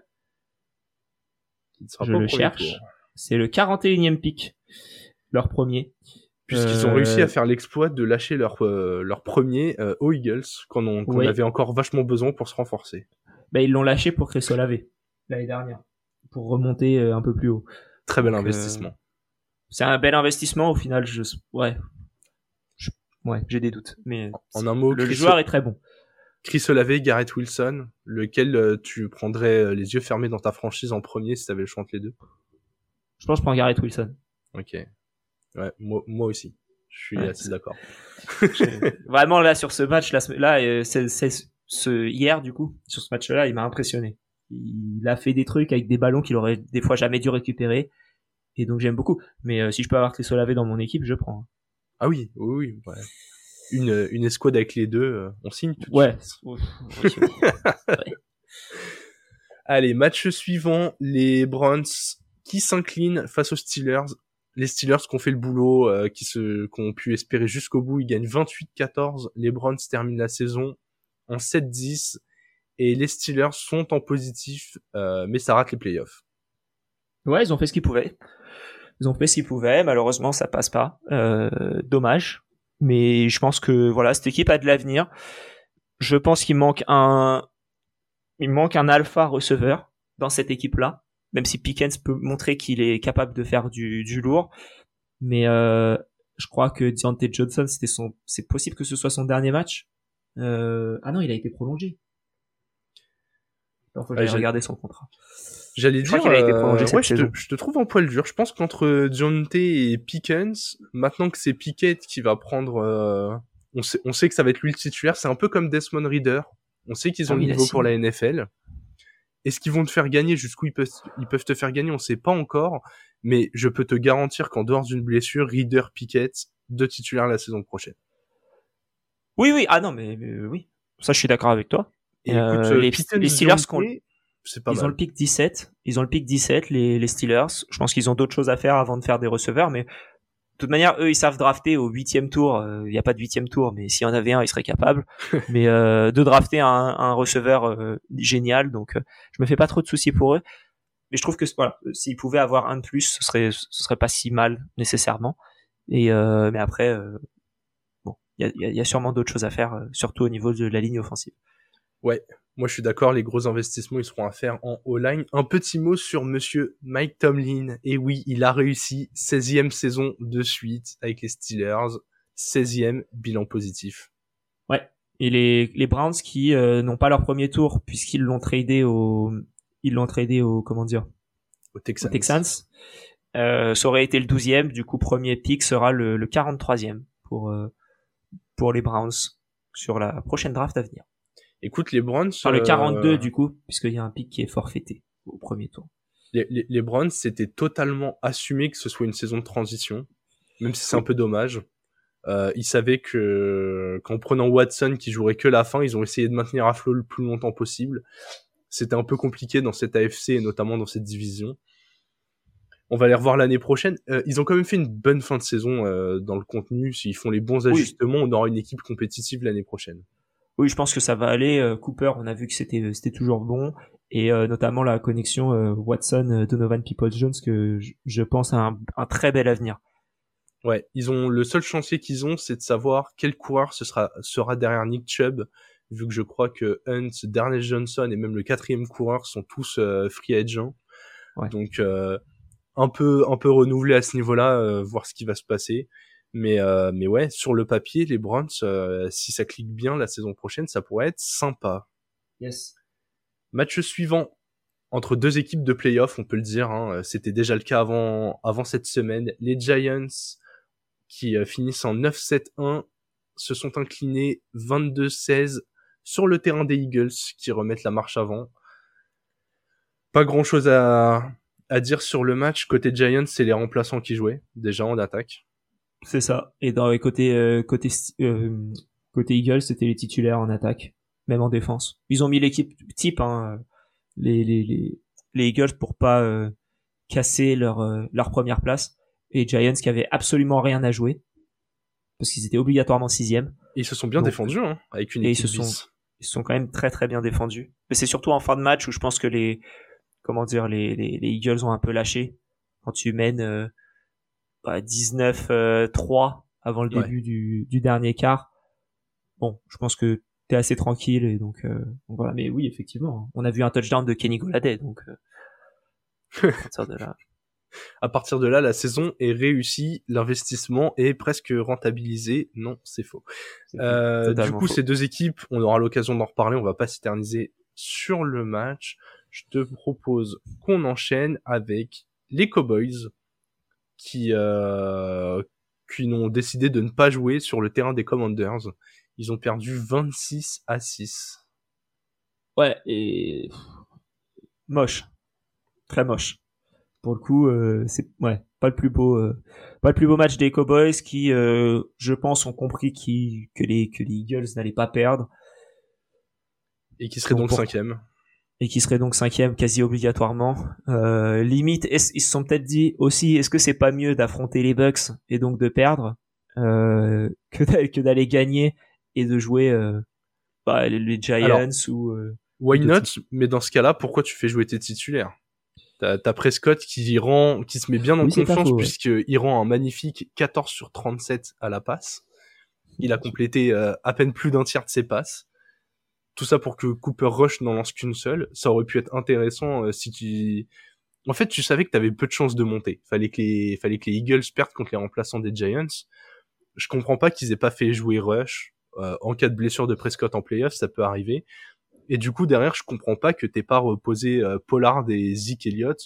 le cherche. C'est le 41e pick, leur premier. Puisqu'ils ont réussi à faire l'exploit de lâcher leur, leur premier aux Eagles, quand on, avait encore vachement besoin pour se renforcer. Bah, ils l'ont lâché pour Chris Olave, l'année dernière, pour remonter un peu plus haut. Très bel investissement c'est un bel investissement au final. Je, ouais, ouais, j'ai des doutes, mais en un mot, le joueur est très bon. Chris Olave, Garrett Wilson, lequel euh, tu prendrais euh, les yeux fermés dans ta franchise en premier si tu avais le choix entre les deux? Je pense que je prends Garrett Wilson. Ok. Ouais, moi, moi aussi. Je suis assez d'accord. Vraiment là sur ce match là, là euh, c'est ce hier du coup sur ce match-là, il m'a impressionné. Il a fait des trucs avec des ballons qu'il aurait des fois jamais dû récupérer et donc j'aime beaucoup. Mais euh, si je peux avoir Chris Olave dans mon équipe, je prends. Ah oui, oui, oui. Une, une escouade avec les deux, euh, on signe tout ouais. Allez, match suivant, les Browns qui s'inclinent face aux Steelers. Les Steelers qui ont fait le boulot, euh, qui ont pu espérer jusqu'au bout, ils gagnent 28-14. Les Browns terminent la saison en 7-10 et les Steelers sont en positif, mais ça rate les playoffs. Ouais, ils ont fait ce qu'ils pouvaient. Ils ont fait ce qu'ils pouvaient. Malheureusement, ça passe pas. Euh, dommage. Mais je pense que voilà, cette équipe a de l'avenir. Je pense qu'il manque un, il manque un alpha receveur dans cette équipe-là. Même si Pickens peut montrer qu'il est capable de faire du, du lourd, mais euh, je crois que Deontay Johnson, c'était son, c'est possible que ce soit son dernier match. Euh, ah non, il a été prolongé. Il faut que regarder son contrat. J'allais dire, euh, ouais, je, te, je, te, trouve en poil dur. Je pense qu'entre Jonte et Pickens, maintenant que c'est Pickett qui va prendre, euh, on, sait, on sait que ça va être lui le titulaire. C'est un peu comme Desmond Reader. On sait qu'ils ont ah le niveau pour la NFL. Est-ce qu'ils vont te faire gagner jusqu'où ils peuvent, ils peuvent te faire gagner? On sait pas encore. Mais je peux te garantir qu'en dehors d'une blessure, Reader, Pickett, deux titulaires la saison prochaine. Oui, oui. Ah non, mais, oui. Ça, je suis d'accord avec toi. Et écoute, euh, les, les Steelers ils ont le pic 17. Ils ont le pic 17, les, les Steelers. Je pense qu'ils ont d'autres choses à faire avant de faire des receveurs, mais toute manière, eux, ils savent drafter au huitième tour. Euh, il n'y a pas de huitième tour, mais s'il y en avait un, ils seraient capables. mais euh, de drafter un, un receveur euh, génial, donc je me fais pas trop de soucis pour eux. Mais je trouve que voilà, s'ils pouvaient avoir un de plus, ce serait ce serait pas si mal nécessairement. Et mais après, bon, il y a, y a sûrement d'autres choses à faire, surtout au niveau de la ligne offensive. Ouais, moi, je suis d'accord, les gros investissements, ils seront à faire en O-line. Un petit mot sur monsieur Mike Tomlin. Et oui, il a réussi 16e saison de suite avec les Steelers. 16e bilan positif. Ouais. Et les, les Browns qui euh, n'ont pas leur premier tour puisqu'ils l'ont tradé au, ils l'ont tradé au, comment dire? Au Texans. Texans. Euh, ça aurait été le 12e. Du coup, premier pick sera le, le 43e pour, euh, pour les Browns sur la prochaine draft à venir. Écoute, les Browns. Enfin, le 42 euh, du coup, puisqu'il y a un pic qui est forfaité au premier tour. Les, les, les Browns, c'était totalement assumé que ce soit une saison de transition, même si c'est un peu dommage. Euh, ils savaient que qu'en prenant Watson qui jouerait que la fin, ils ont essayé de maintenir à flot le plus longtemps possible. C'était un peu compliqué dans cette AFC et notamment dans cette division. On va les revoir l'année prochaine. Euh, ils ont quand même fait une bonne fin de saison euh, dans le contenu. S'ils font les bons ajustements, on aura une équipe compétitive l'année prochaine. Oui, je pense que ça va aller. Euh, Cooper, on a vu que c'était c'était toujours bon et euh, notamment la connexion euh, Watson Donovan People Jones que je, pense a un, très bel avenir. Ouais, ils ont le seul chantier qu'ils ont, c'est de savoir quel coureur ce sera sera derrière Nick Chubb, vu que je crois que Hunt, Darnell Johnson et même le quatrième coureur sont tous free agents. Ouais. Donc un peu un peu renouvelé à ce niveau-là, voir ce qui va se passer. Mais, euh, mais ouais, sur le papier, les Browns, euh, si ça clique bien la saison prochaine, ça pourrait être sympa. Yes. Match suivant entre deux équipes de playoffs, on peut le dire. Hein, C'était déjà le cas avant, avant cette semaine. Les Giants, qui euh, finissent en 9-7-1, se sont inclinés 22-16 sur le terrain des Eagles, qui remettent la marche avant. Pas grand chose à, à dire sur le match, côté Giants, c'est les remplaçants qui jouaient, déjà en attaque. C'est ça. Et dans les côtés, euh, côté, euh, côté Eagles, c'était les titulaires en attaque, même en défense. Ils ont mis l'équipe type, hein, les, les, les, les Eagles, pour pas euh, casser leur, euh, leur première place. Et Giants qui avaient absolument rien à jouer, parce qu'ils étaient obligatoirement sixième. Et ils se sont bien défendus, hein, avec une équipe ils se sont, ils sont quand même très très bien défendus. Mais c'est surtout en fin de match où je pense que les, comment dire, les, les, les Eagles ont un peu lâché. Quand tu mènes euh, 19-3 bah, avant le début du, du, dernier quart, bon, je pense que t'es assez tranquille et donc, euh, donc, voilà. Mais oui, effectivement, hein. on a vu un touchdown de Kenny Golladay, donc euh, à partir de là. à partir de là, la saison est réussie, l'investissement est presque rentabilisé. Non, c'est faux. Euh, du coup, faux. ces deux équipes, on aura l'occasion d'en reparler. On va pas s'éterniser sur le match. Je te propose qu'on enchaîne avec les Cowboys qui euh, qui n'ont décidé de ne pas jouer sur le terrain des Commanders. Ils ont perdu 26 à 6. Ouais, et moche, très moche. Pour le coup, euh, c'est ouais, pas le plus beau, euh, pas le plus beau match des Cowboys qui, euh, je pense, ont compris qui, que les que les Eagles n'allaient pas perdre et qui serait donc pour... cinquième et qui serait donc cinquième quasi obligatoirement. Euh, limite, ils se sont peut-être dit aussi, est-ce que c'est pas mieux d'affronter les Bucks et donc de perdre euh, que d'aller gagner et de jouer euh, bah, les Giants Alors, ou why not? Mais dans ce cas-là, pourquoi tu fais jouer tes titulaires? T'as as Prescott qui rend, qui se met bien en Oui, confiance ouais. puisqu'il rend un magnifique 14 sur 37 à la passe. Il a complété à peine plus d'un tiers de ses passes. Tout ça pour que Cooper Rush n'en lance qu'une seule. Ça aurait pu être intéressant euh, si tu... En fait, tu savais que t'avais peu de chances de monter. Fallait que les, fallait que les Eagles perdent contre les remplaçants des Giants. Je comprends pas qu'ils aient pas fait jouer Rush. Euh, en cas de blessure de Prescott en playoff, ça peut arriver. Et du coup, derrière, je comprends pas que t'aies pas reposé euh, Pollard et Zeke Elliott.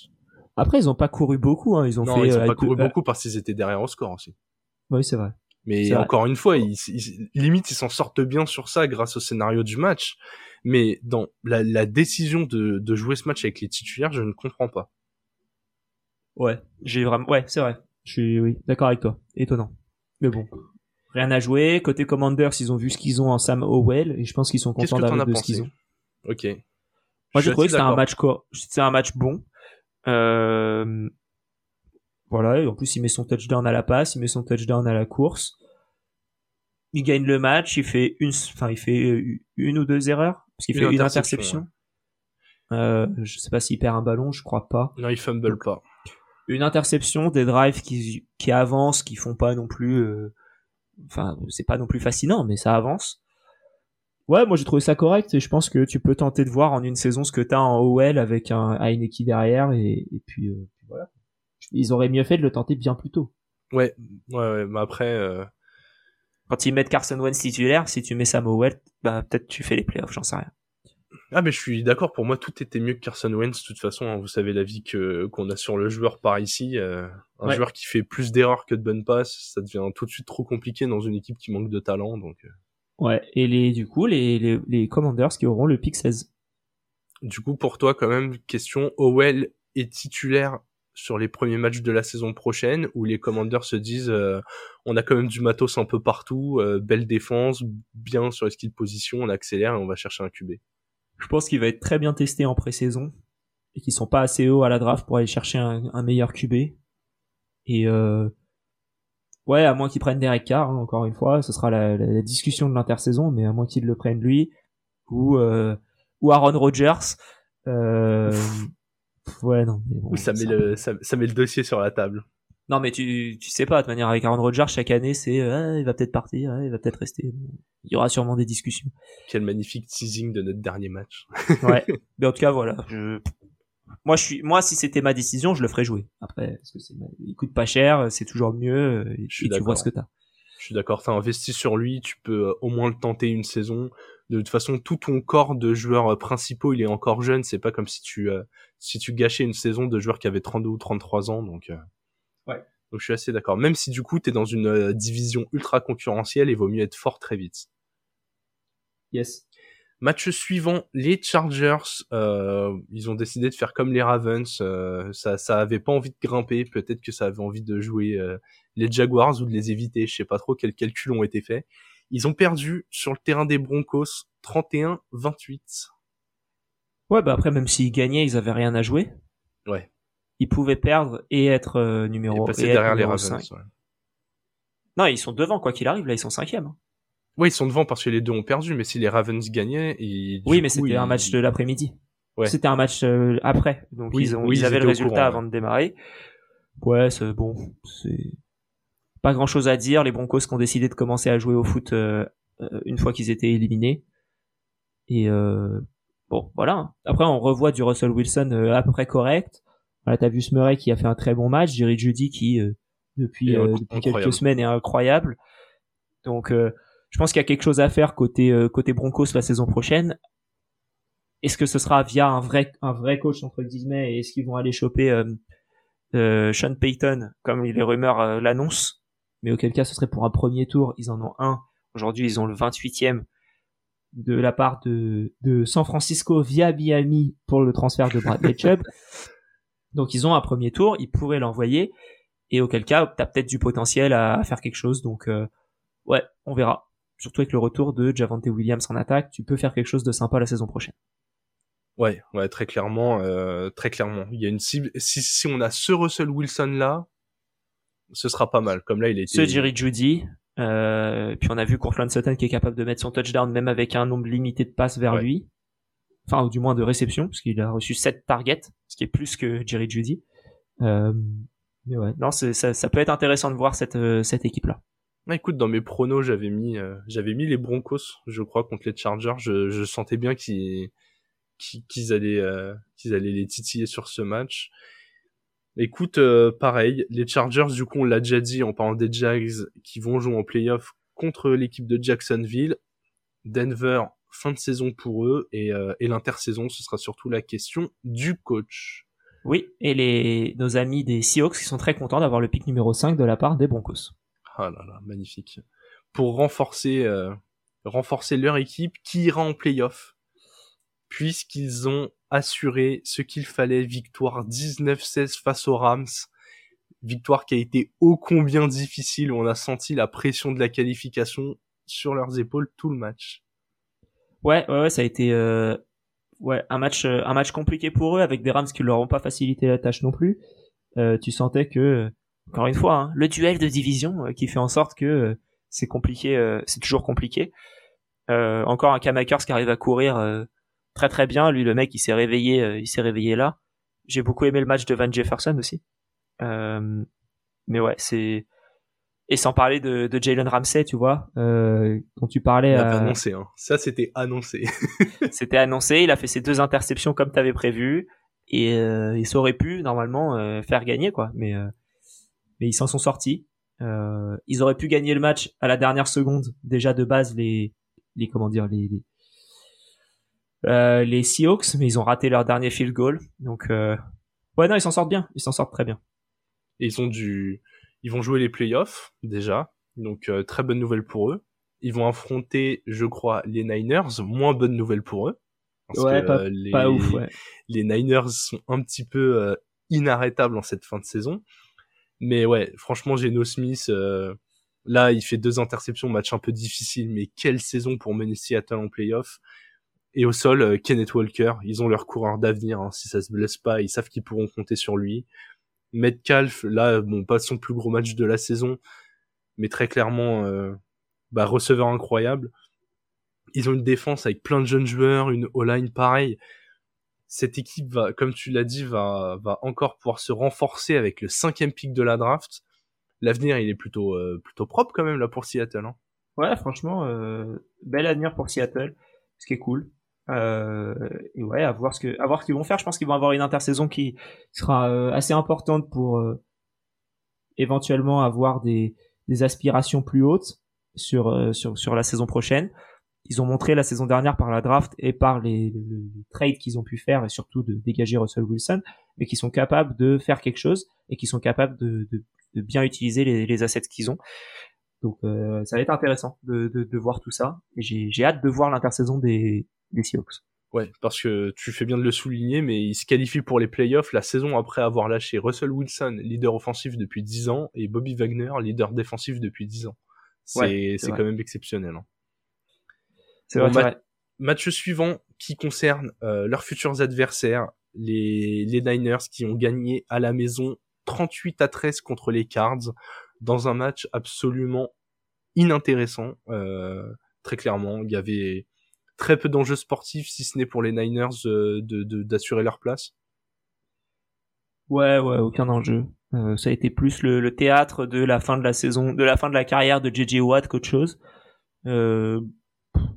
Après, ils ont pas couru beaucoup. Hein. Ils ont non, fait. ils ont euh, pas couru beaucoup parce qu'ils étaient derrière au score aussi. Oui, c'est vrai. Mais encore une fois, ils, ils- limite, ils s'en sortent bien sur ça grâce au scénario du match. Mais dans la, la décision de, de jouer ce match avec les titulaires, je ne comprends pas. Ouais, j'ai vraiment. Ouais, c'est vrai. Je suis oui, d'accord avec toi. Étonnant. Mais bon, rien à jouer. Côté Commanders, ils ont vu ce qu'ils ont en Sam Howell et je pense qu'ils sont contents d'avoir de ce qu'ils ont. Ok. Moi, Je j'ai trouvé que c'était un match c'était un match bon. Euh... Voilà, et en plus il met son touchdown à la passe, il met son touchdown à la course. Il gagne le match, il fait une, enfin il fait euh, une ou deux erreurs? Parce qu'il fait une interception. Euh, je sais pas s'il perd un ballon, je crois pas. Non, il fumble pas. Une interception, des drives qui qui avancent, qui font pas non plus, euh, enfin c'est pas non plus fascinant, mais ça avance. Ouais, moi j'ai trouvé ça correct et je pense que tu peux tenter de voir en une saison ce que t'as en OL avec un Heineke derrière et, et puis, euh, puis voilà. Ils auraient mieux fait de le tenter bien plus tôt. Ouais, ouais, ouais. Mais après, euh, Quand ils mettent Carson Wentz titulaire, si tu mets Sam Howell, bah peut-être tu fais les playoffs, j'en sais rien. ah mais je suis d'accord. Pour moi, tout était mieux que Carson Wentz. De toute façon, hein, vous savez l'avis que qu'on a sur le joueur par ici. euh, un Ouais. joueur qui fait plus d'erreurs que de bonnes passes, ça devient tout de suite trop compliqué dans une équipe qui manque de talent. Donc, euh, Ouais, et les du coup les, les, les Commanders qui auront le pick 16. du coup, pour toi, quand même, question Howell est titulaire sur les premiers matchs de la saison prochaine où les Commanders se disent euh, on a quand même du matos un peu partout, euh, belle défense, bien sur les skills de position, on accélère et on va chercher un QB. Je pense qu'il va être très bien testé en pré-saison et qu'ils sont pas assez hauts à la draft pour aller chercher un, un meilleur QB. Et euh, ouais, à moins qu'ils prennent Derek Carr, hein, encore une fois, ce sera la, la- la discussion de l'intersaison, mais à moins qu'ils le prennent lui ou euh, ou Aaron Rodgers. Euh, ouais, non. Mais bon, ça met ça- le ça, ça met le dossier sur la table. Non, mais tu tu sais pas. De toute manière, avec Aaron Rodgers, chaque année, c'est euh, il va peut-être partir, il va peut-être rester. Il y aura sûrement des discussions. Quel magnifique teasing de notre dernier match. Ouais. Mais en tout cas, voilà. Je... Moi, je suis, moi, si c'était ma décision, je le ferais jouer. Après, parce que c'est, il coûte pas cher, c'est toujours mieux, euh, et Je suis puis tu vois ce que t'as. Je suis d'accord, t'as investi sur lui, tu peux euh, au moins le tenter une saison. De toute façon, tout ton corps de joueurs euh, principaux, il est encore jeune. C'est pas comme si tu euh, si tu gâchais une saison de joueurs qui avaient 32 ou 33 ans. Donc, euh, Ouais. donc je suis assez d'accord. Même si du coup, t'es dans une euh, division ultra concurrentielle, il vaut mieux être fort très vite. Yes. Match suivant, les Chargers, euh, ils ont décidé de faire comme les Ravens. Euh, ça, ça avait pas envie de grimper. Peut-être que ça avait envie de jouer euh, les Jaguars ou de les éviter. Je sais pas trop quels calculs ont été faits. Ils ont perdu sur le terrain des Broncos 31-28. Ouais, bah après même s'ils gagnaient, ils avaient rien à jouer. Ouais. Ils pouvaient perdre et être numéro. Et passer derrière les Ravens. Ouais. Non, ils sont devant quoi qu'il arrive. Là, ils sont cinquième. Oui, ils sont devant parce que les deux ont perdu, mais si les Ravens gagnaient, ils... oui, mais c'était un match de l'après-midi. Ouais. C'était un match euh, après, donc ils, ont, ils, avaient le résultat avant de démarrer. Ouais, c'est bon, c'est pas grand-chose à dire. Les Broncos qui ont décidé de commencer à jouer au foot euh, euh une fois qu'ils étaient éliminés. Et euh, bon, voilà. Après, on revoit du Russell Wilson euh, à peu près correct. Voilà, t'as vu Smurray qui a fait un très bon match, Jerry Judy qui depuis, depuis quelques semaines est incroyable. Donc je pense qu'il y a quelque chose à faire côté euh, côté Broncos la saison prochaine. Est-ce que ce sera via un vrai un vrai coach entre guillemets et est-ce qu'ils vont aller choper euh, euh, Sean Payton comme les rumeurs euh, l'annoncent? Mais auquel cas ce serait pour un premier tour. Ils en ont un. Aujourd'hui ils ont le 28e de la part de, de San Francisco via Miami pour le transfert de Bradley Chubb. Donc ils ont un premier tour, ils pourraient l'envoyer et auquel cas t'as peut-être du potentiel à, à, faire quelque chose. Donc ouais, on verra surtout avec le retour de Javante Williams en attaque, tu peux faire quelque chose de sympa la saison prochaine. Ouais, ouais, très clairement, euh, très clairement. Il y a une cible. Si, si on a ce Russell Wilson là, ce sera pas mal. Comme là, il était. Ce Jerry Judy. Euh, puis on a vu Courtland Sutton qui est capable de mettre son touchdown même avec un nombre limité de passes vers lui. Enfin, ou du moins de réceptions, parce qu'il a reçu 7 targets, ce qui est plus que Jerry Judy. Euh, mais ouais, non, ça, ça peut être intéressant de voir cette, euh, cette équipe-là. Ah, écoute, dans mes pronos, j'avais mis, euh, j'avais mis les Broncos, je crois, contre les Chargers. Je, je sentais bien qu'ils, qu'ils allaient, euh, qu'ils allaient les titiller sur ce match. Écoute, euh, pareil, les Chargers, du coup, on l'a déjà dit en parlant des Jags, qui vont jouer en playoff contre l'équipe de Jacksonville. Denver, fin de saison pour eux, et, et l'intersaison, ce sera surtout la question du coach. Oui, et les, nos amis des Seahawks qui sont très contents d'avoir le pic numéro 5 de la part des Broncos. Ah là là, magnifique. Pour renforcer, euh, renforcer leur équipe qui ira en playoff, puisqu'ils ont assuré ce qu'il fallait, victoire 19-16 face aux Rams, victoire qui a été ô combien difficile, on a senti la pression de la qualification sur leurs épaules tout le match. Ouais, ouais, ouais ça a été euh, ouais un match, euh, un match compliqué pour eux avec des Rams qui leur ont pas facilité la tâche non plus. Euh, tu sentais que encore une fois, hein, le duel de division euh, qui fait en sorte que euh, c'est compliqué, c'est toujours compliqué. encore un Kamakers qui arrive à courir très très bien. Lui, le mec, il s'est réveillé, il s'est réveillé là. J'ai beaucoup aimé le match de Van Jefferson aussi. mais ouais, c'est et sans parler de, de Jalen Ramsey, tu vois, euh, dont tu parlais. Annoncé, hein. Ça, c'était annoncé. c'était annoncé. Il a fait ses deux interceptions comme tu avais prévu, et euh, il aurait pu normalement euh, faire gagner, quoi. Mais mais ils s'en sont sortis. Euh, ils auraient pu gagner le match à la dernière seconde. Déjà de base les les comment dire les les, euh, les Seahawks, mais ils ont raté leur dernier field goal. Donc euh, ouais non ils s'en sortent bien, ils s'en sortent très bien. Et ils ont du ils vont jouer les playoffs déjà, donc euh, très bonne nouvelle pour eux. Ils vont affronter, je crois, les Niners, moins bonne nouvelle pour eux. Parce ouais, que, pas, euh, les, pas ouf, ouais. les Niners sont un petit peu euh, inarrêtables en cette fin de saison. Mais ouais, franchement, Geno Smith, euh, là, il fait deux interceptions, match un peu difficile, mais quelle saison pour mener Seattle en playoff. Et au sol, euh, Kenneth Walker, ils ont leur coureur d'avenir. Hein. Si ça se blesse pas, ils savent qu'ils pourront compter sur lui. Metcalf, là, bon, pas son plus gros match de la saison, mais très clairement, euh, bah, receveur incroyable. Ils ont une défense avec plein de jeunes joueurs, une O-line pareil cette équipe va, comme tu l'as dit, va, va encore pouvoir se renforcer avec le cinquième pick de la draft. L'avenir, il est plutôt, euh, plutôt propre quand même là pour Seattle. Hein. Ouais, franchement, euh, bel avenir pour Seattle, ce qui est cool. Euh, et ouais, à voir ce que, à voir ce qu'ils vont faire. Je pense qu'ils vont avoir une intersaison qui sera euh, assez importante pour euh, éventuellement avoir des, des aspirations plus hautes sur, sur, sur la saison prochaine ils ont montré la saison dernière par la draft et par les, les, trades qu'ils ont pu faire et surtout de dégager Russell Wilson, mais qui sont capables de faire quelque chose et qui sont capables de, de, de bien utiliser les, les assets qu'ils ont. Donc euh, ça va être intéressant de, de, de, voir tout ça. Et j'ai hâte de voir l'intersaison des, des Seahawks. Ouais, parce que tu fais bien de le souligner, mais ils se qualifient pour les playoffs la saison après avoir lâché Russell Wilson, leader offensif depuis 10 ans, et Bobby Wagner, leader défensif depuis 10 ans. C'est quand même exceptionnel. Hein. C'est vrai, Match suivant qui concerne euh, leurs futurs adversaires, les, les Niners qui ont gagné à la maison 38 à 13 contre les Cards dans un match absolument inintéressant. Euh, très clairement, il y avait très peu d'enjeux sportifs, si ce n'est pour les Niners euh, de d'assurer leur place. Ouais, ouais, aucun enjeu. Euh, ça a été plus le, le, théâtre de la fin de la saison, de la fin de la carrière de JJ Watt qu'autre chose. Euh,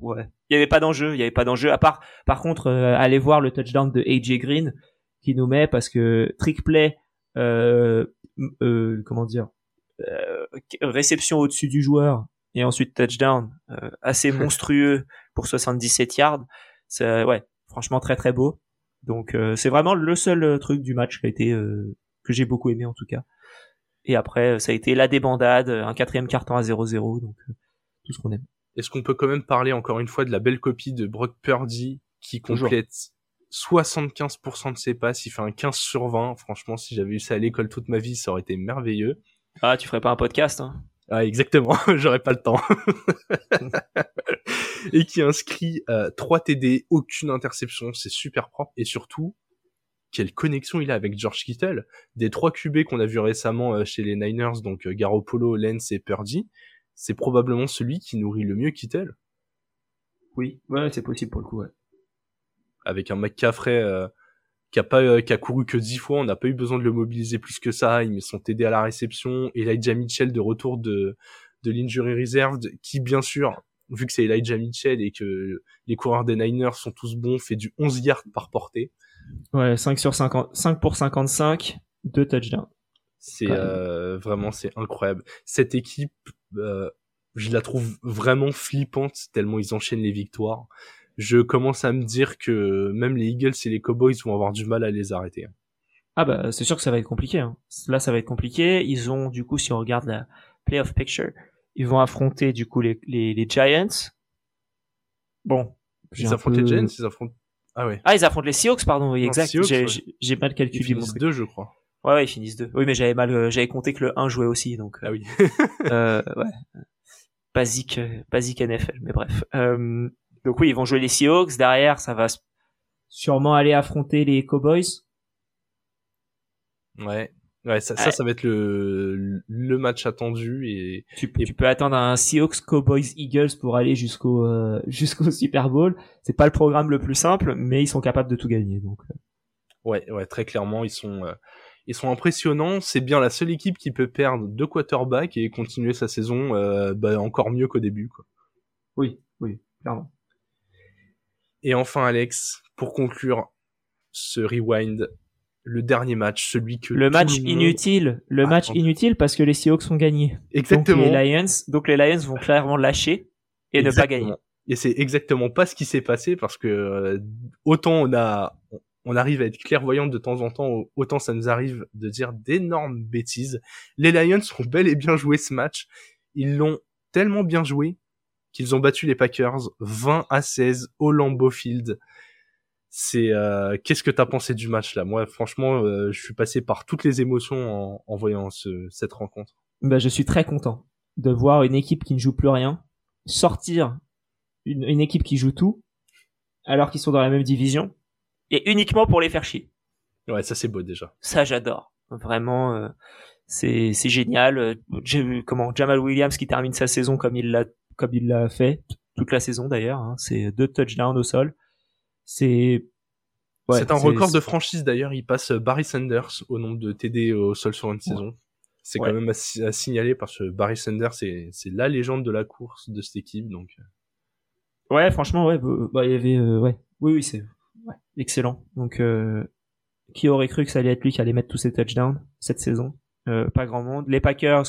ouais, il y avait pas d'enjeu, il y avait pas d'enjeu. À part, par contre, euh, aller voir le touchdown de AJ Green qui nous met parce que trick play, comment dire, réception au-dessus du joueur et ensuite touchdown, assez monstrueux pour 77 yards. C'est ouais, franchement très très beau. Donc c'est vraiment le seul truc du match qui a été que j'ai beaucoup aimé en tout cas. Et après ça a été la débandade, un quatrième carton à 0-0, donc tout ce qu'on aime. Est-ce qu'on peut quand même parler encore une fois de la belle copie de Brock Purdy qui complète 75% de ses passes, il fait un 15 sur 20. Franchement, si j'avais eu ça à l'école toute ma vie, ça aurait été merveilleux. Ah, tu ferais pas un podcast, hein? Ah, exactement, j'aurais pas le temps. et qui inscrit euh, 3 TD, aucune interception, c'est super propre et surtout quelle connexion il a avec George Kittle. Des trois QB qu'on a vu récemment euh, chez les Niners, donc euh, Garoppolo, Lens et Purdy, c'est probablement celui qui nourrit le mieux Kittel. Oui, ouais, c'est possible pour le coup, ouais. Avec un McCaffrey euh, qui a pas euh, qui a couru que dix fois, on n'a pas eu besoin de le mobiliser plus que ça, il met son TD à la réception, Elijah Mitchell de retour de de l'injury reserved qui bien sûr vu que c'est Elijah Mitchell et que les coureurs des Niners sont tous bons, fait du 11 yards par portée. Ouais, 5 sur 50, 5 pour 55, deux touchdowns. C'est euh, vraiment c'est incroyable. Cette équipe euh, je la trouve vraiment flippante tellement ils enchaînent les victoires. Je commence à me dire que même les Eagles et les Cowboys vont avoir du mal à les arrêter. Ah bah c'est sûr que ça va être compliqué. Hein. Là ça va être compliqué. Ils ont du coup si on regarde la playoff picture, ils vont affronter du coup les, les, les Giants. Bon. Ils affrontent les Giants, ils affrontent. Ah ouais. Ah ils affrontent les Seahawks pardon. Oui exact. J'ai mal calculé. Ils finissent deux je crois. Ouais, ouais, ils finissent deux. Oui, mais j'avais mal, euh, j'avais compté que le 1 jouait aussi, donc. Euh, ah oui. euh, ouais. Basique, euh, basique NFL, mais bref. Euh, donc oui, ils vont jouer les Seahawks. Derrière, ça va sûrement aller affronter les Cowboys. Ouais. Ouais, ça, ça, ça va être le, le match attendu et tu, tu peux attendre un Seahawks Cowboys Eagles pour aller jusqu'au jusqu'au Super Bowl. C'est pas le programme le plus simple, mais ils sont capables de tout gagner. Donc. Ouais, ouais, très clairement, ils sont ils sont impressionnants. C'est bien la seule équipe qui peut perdre deux quarterbacks et continuer sa saison euh, bah, encore mieux qu'au début. Quoi. Oui, oui, clairement. Et enfin, Alex, pour conclure ce rewind, le dernier match, celui que le match inutile, le match inutile parce que les Seahawks sont gagnés. Exactement. Donc les Lions, donc les Lions vont clairement lâcher et ne pas gagner. Et c'est exactement pas ce qui s'est passé parce que euh, autant on a on arrive à être clairvoyant de temps en temps, autant ça nous arrive de dire d'énormes bêtises. Les Lions ont bel et bien joué ce match. Ils l'ont tellement bien joué qu'ils ont battu les Packers 20 à 16 au Lambeau Field. C'est euh, qu'est-ce que t'as pensé du match là? Moi, franchement, euh, je suis passé par toutes les émotions en, voyant ce, cette rencontre. Bah, je suis très content de voir une équipe qui ne joue plus rien sortir une, une équipe qui joue tout alors qu'ils sont dans la même division et uniquement pour les faire chier. Ouais, ça c'est beau déjà. Ça j'adore. Vraiment, euh, c'est c'est génial. Euh, j'ai vu comment Jamal Williams qui termine sa saison comme il l'a comme il l'a fait toute la saison d'ailleurs. Hein. C'est deux touchdowns au sol. C'est ouais, c'est un record de franchise d'ailleurs. Il passe Barry Sanders au nombre de TD au sol sur une saison. C'est quand même à, signaler parce que Barry Sanders c'est c'est la légende de la course de cette équipe donc. Ouais, franchement ouais, bah, il y avait ouais. Oui oui, c'est Ouais, excellent. Donc, euh, qui aurait cru que ça allait être lui qui allait mettre tous ces touchdowns cette saison? Euh, Pas grand monde. Les Packers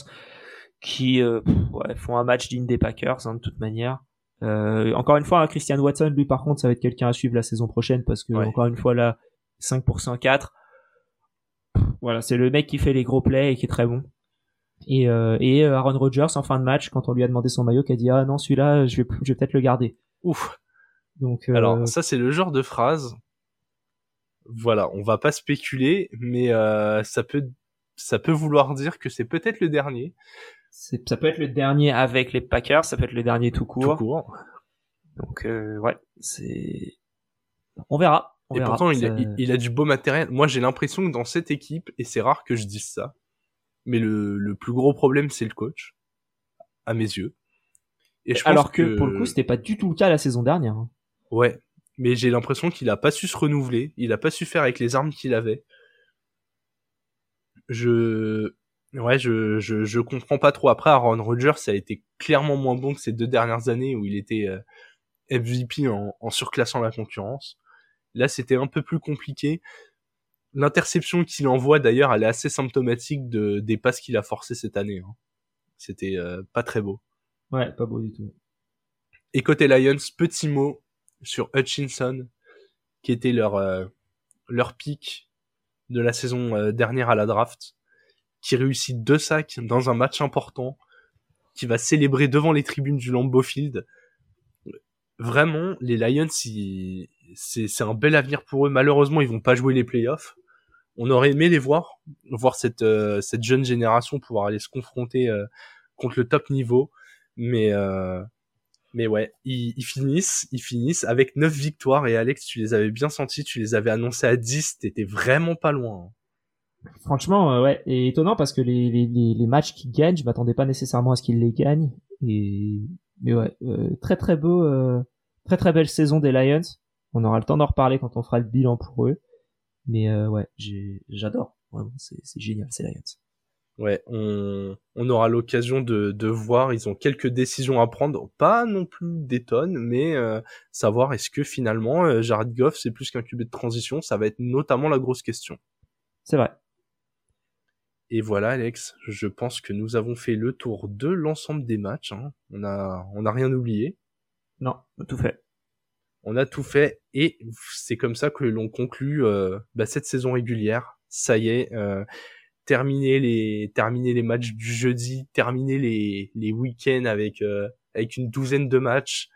qui euh, ouais, font un match digne des Packers hein, de toute manière. Euh, encore une fois, hein, Christian Watson, lui par contre, ça va être quelqu'un à suivre la saison prochaine parce que encore une fois là, 5 pour 4. Voilà, c'est le mec qui fait les gros plays et qui est très bon. Et, euh, et Aaron Rodgers en fin de match, quand on lui a demandé son maillot, qui a dit ah non celui-là, je vais, je vais peut-être le garder. Ouf. Donc, Alors, ça, c'est le genre de phrase. Voilà, on va pas spéculer, mais ça peut ça peut vouloir dire que c'est peut-être le dernier. Ça peut être le dernier avec les Packers, ça peut être le dernier tout court. Tout court. Donc euh, ouais, c'est. On verra. et pourtant, il a, il, a, du beau matériel. Moi, j'ai l'impression que dans cette équipe, et c'est rare que je dise ça, mais le, le plus gros problème, c'est le coach, à mes yeux. Et je Alors que, pour le coup, c'était pas du tout le cas la saison dernière. Hein. Ouais, mais j'ai l'impression qu'il a pas su se renouveler, il a pas su faire avec les armes qu'il avait je ouais je, je je comprends pas trop. Après Aaron Rodgers ça a été clairement moins bon que ces deux dernières années où il était euh, MVP en, en surclassant la concurrence. Là c'était un peu plus compliqué. L'interception qu'il envoie d'ailleurs elle est assez symptomatique de des passes qu'il a forcées cette année hein. c'était euh, pas très beau. Ouais pas beau du tout. Et côté Lions petit mot sur Hutchinson qui était leur euh, leur pic de la saison euh, dernière à la draft, qui réussit deux sacs dans un match important, qui va célébrer devant les tribunes du Lambeau Field. Vraiment, les Lions, c'est un bel avenir pour eux. Malheureusement, ils vont pas jouer les playoffs. On aurait aimé les voir, voir cette, euh, cette jeune génération pouvoir aller se confronter euh, contre le top niveau. Mais mais ouais, ils, finissent, ils finissent avec 9 victoires et Alex, tu les avais bien sentis, tu les avais annoncés à 10, t'étais vraiment pas loin. Hein. Franchement, euh, ouais, et étonnant parce que les, les, les, matchs qu'ils gagnent, je m'attendais pas nécessairement à ce qu'ils les gagnent. Et mais ouais, euh, très très beau, euh, très très belle saison des Lions. On aura le temps d'en reparler quand on fera le bilan pour eux. Mais ouais, j'adore, vraiment, c'est génial ces Lions. Ouais, on, on aura l'occasion de, de voir. Ils ont quelques décisions à prendre, pas non plus des tonnes, mais euh, savoir est-ce que finalement euh, Jared Goff c'est plus qu'un QB de transition. Ça va être notamment la grosse question. C'est vrai. Et voilà, Alex, je pense que nous avons fait le tour de l'ensemble des matchs. Hein. On a, on a rien oublié. Non, on a tout fait. On a tout fait et c'est comme ça que l'on conclut euh, bah, cette saison régulière. Ça y est. Euh, terminer les terminer les matchs du jeudi, terminer les les week-ends avec euh, avec une douzaine de matchs.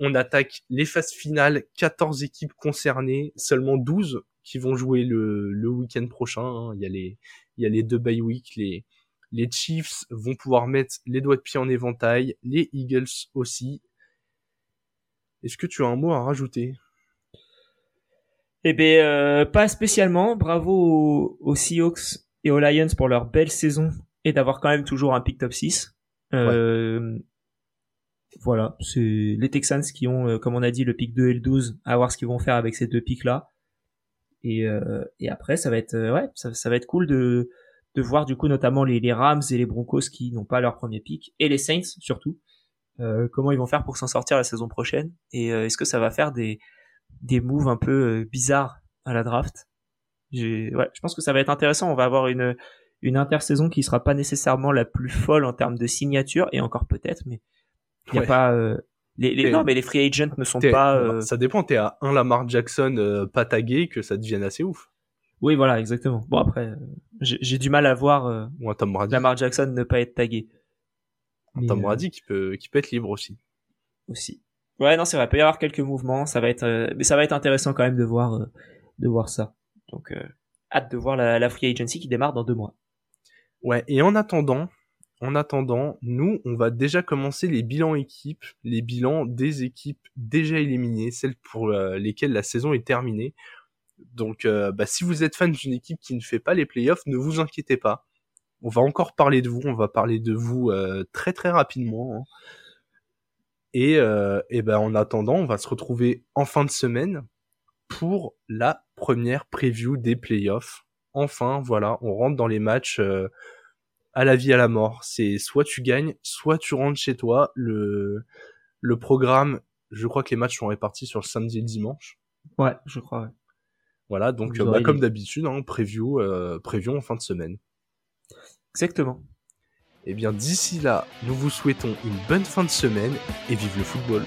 On attaque les phases finales, 14 équipes concernées, seulement 12 qui vont jouer le le week-end prochain. Hein. Il y a les il y a les deux bye week, les les Chiefs vont pouvoir mettre les doigts de pied en éventail, les Eagles aussi. Est-ce que tu as un mot à rajouter? Eh bien, euh, pas spécialement. Bravo aux Seahawks et aux Lions pour leur belle saison et d'avoir quand même toujours un pick top 6. Euh, Voilà, c'est les Texans qui ont, euh, comme on a dit, le pick 2 et le 12, à voir ce qu'ils vont faire avec ces deux picks là. Et, euh, et après, ça va être, euh, ouais, ça, ça, va être cool de, de voir du coup notamment les, les Rams et les Broncos qui n'ont pas leur premier pick et les Saints surtout. Euh, comment ils vont faire pour s'en sortir la saison prochaine et est-ce que ça va faire des des moves un peu bizarres à la draft? Ouais, je pense que ça va être intéressant. On va avoir une une intersaison qui sera pas nécessairement la plus folle en termes de signature et encore peut-être, mais il y a pas euh, les, les non mais les free agents ne sont pas. Euh... Ça dépend. T'es à un Lamar Jackson euh, pas tagué que ça devienne assez ouf. Oui, voilà, exactement. Bon après, euh, j'ai du mal à voir euh, Tom Brady. Lamar Jackson ne pas être tagué. Un Tom Brady qui peut qui peut être libre aussi. Aussi. Ouais, non, c'est vrai. Il peut y avoir quelques mouvements. Ça va être, mais ça va être intéressant quand même de voir de voir ça. Donc, hâte de voir la, free agency qui démarre dans deux mois. Ouais, et en attendant, en attendant, nous, on va déjà commencer les bilans équipes, les bilans des équipes déjà éliminées, celles pour euh, lesquelles la saison est terminée. Donc, euh, bah, si vous êtes fan d'une équipe qui ne fait pas les playoffs, ne vous inquiétez pas. On va encore parler de vous, on va parler de vous très très rapidement. Hein. Et, et ben en attendant, on va se retrouver en fin de semaine pour la première preview des playoffs. Enfin, voilà, on rentre dans les matchs euh, à la vie à la mort. C'est soit tu gagnes, soit tu rentres chez toi. Le le programme, je crois que les matchs sont répartis sur le samedi et le dimanche. Ouais, je crois. Voilà, donc bah, comme d'habitude, hein, preview, euh, preview en fin de semaine. Exactement. Et eh bien d'ici là, nous vous souhaitons une bonne fin de semaine et vive le football.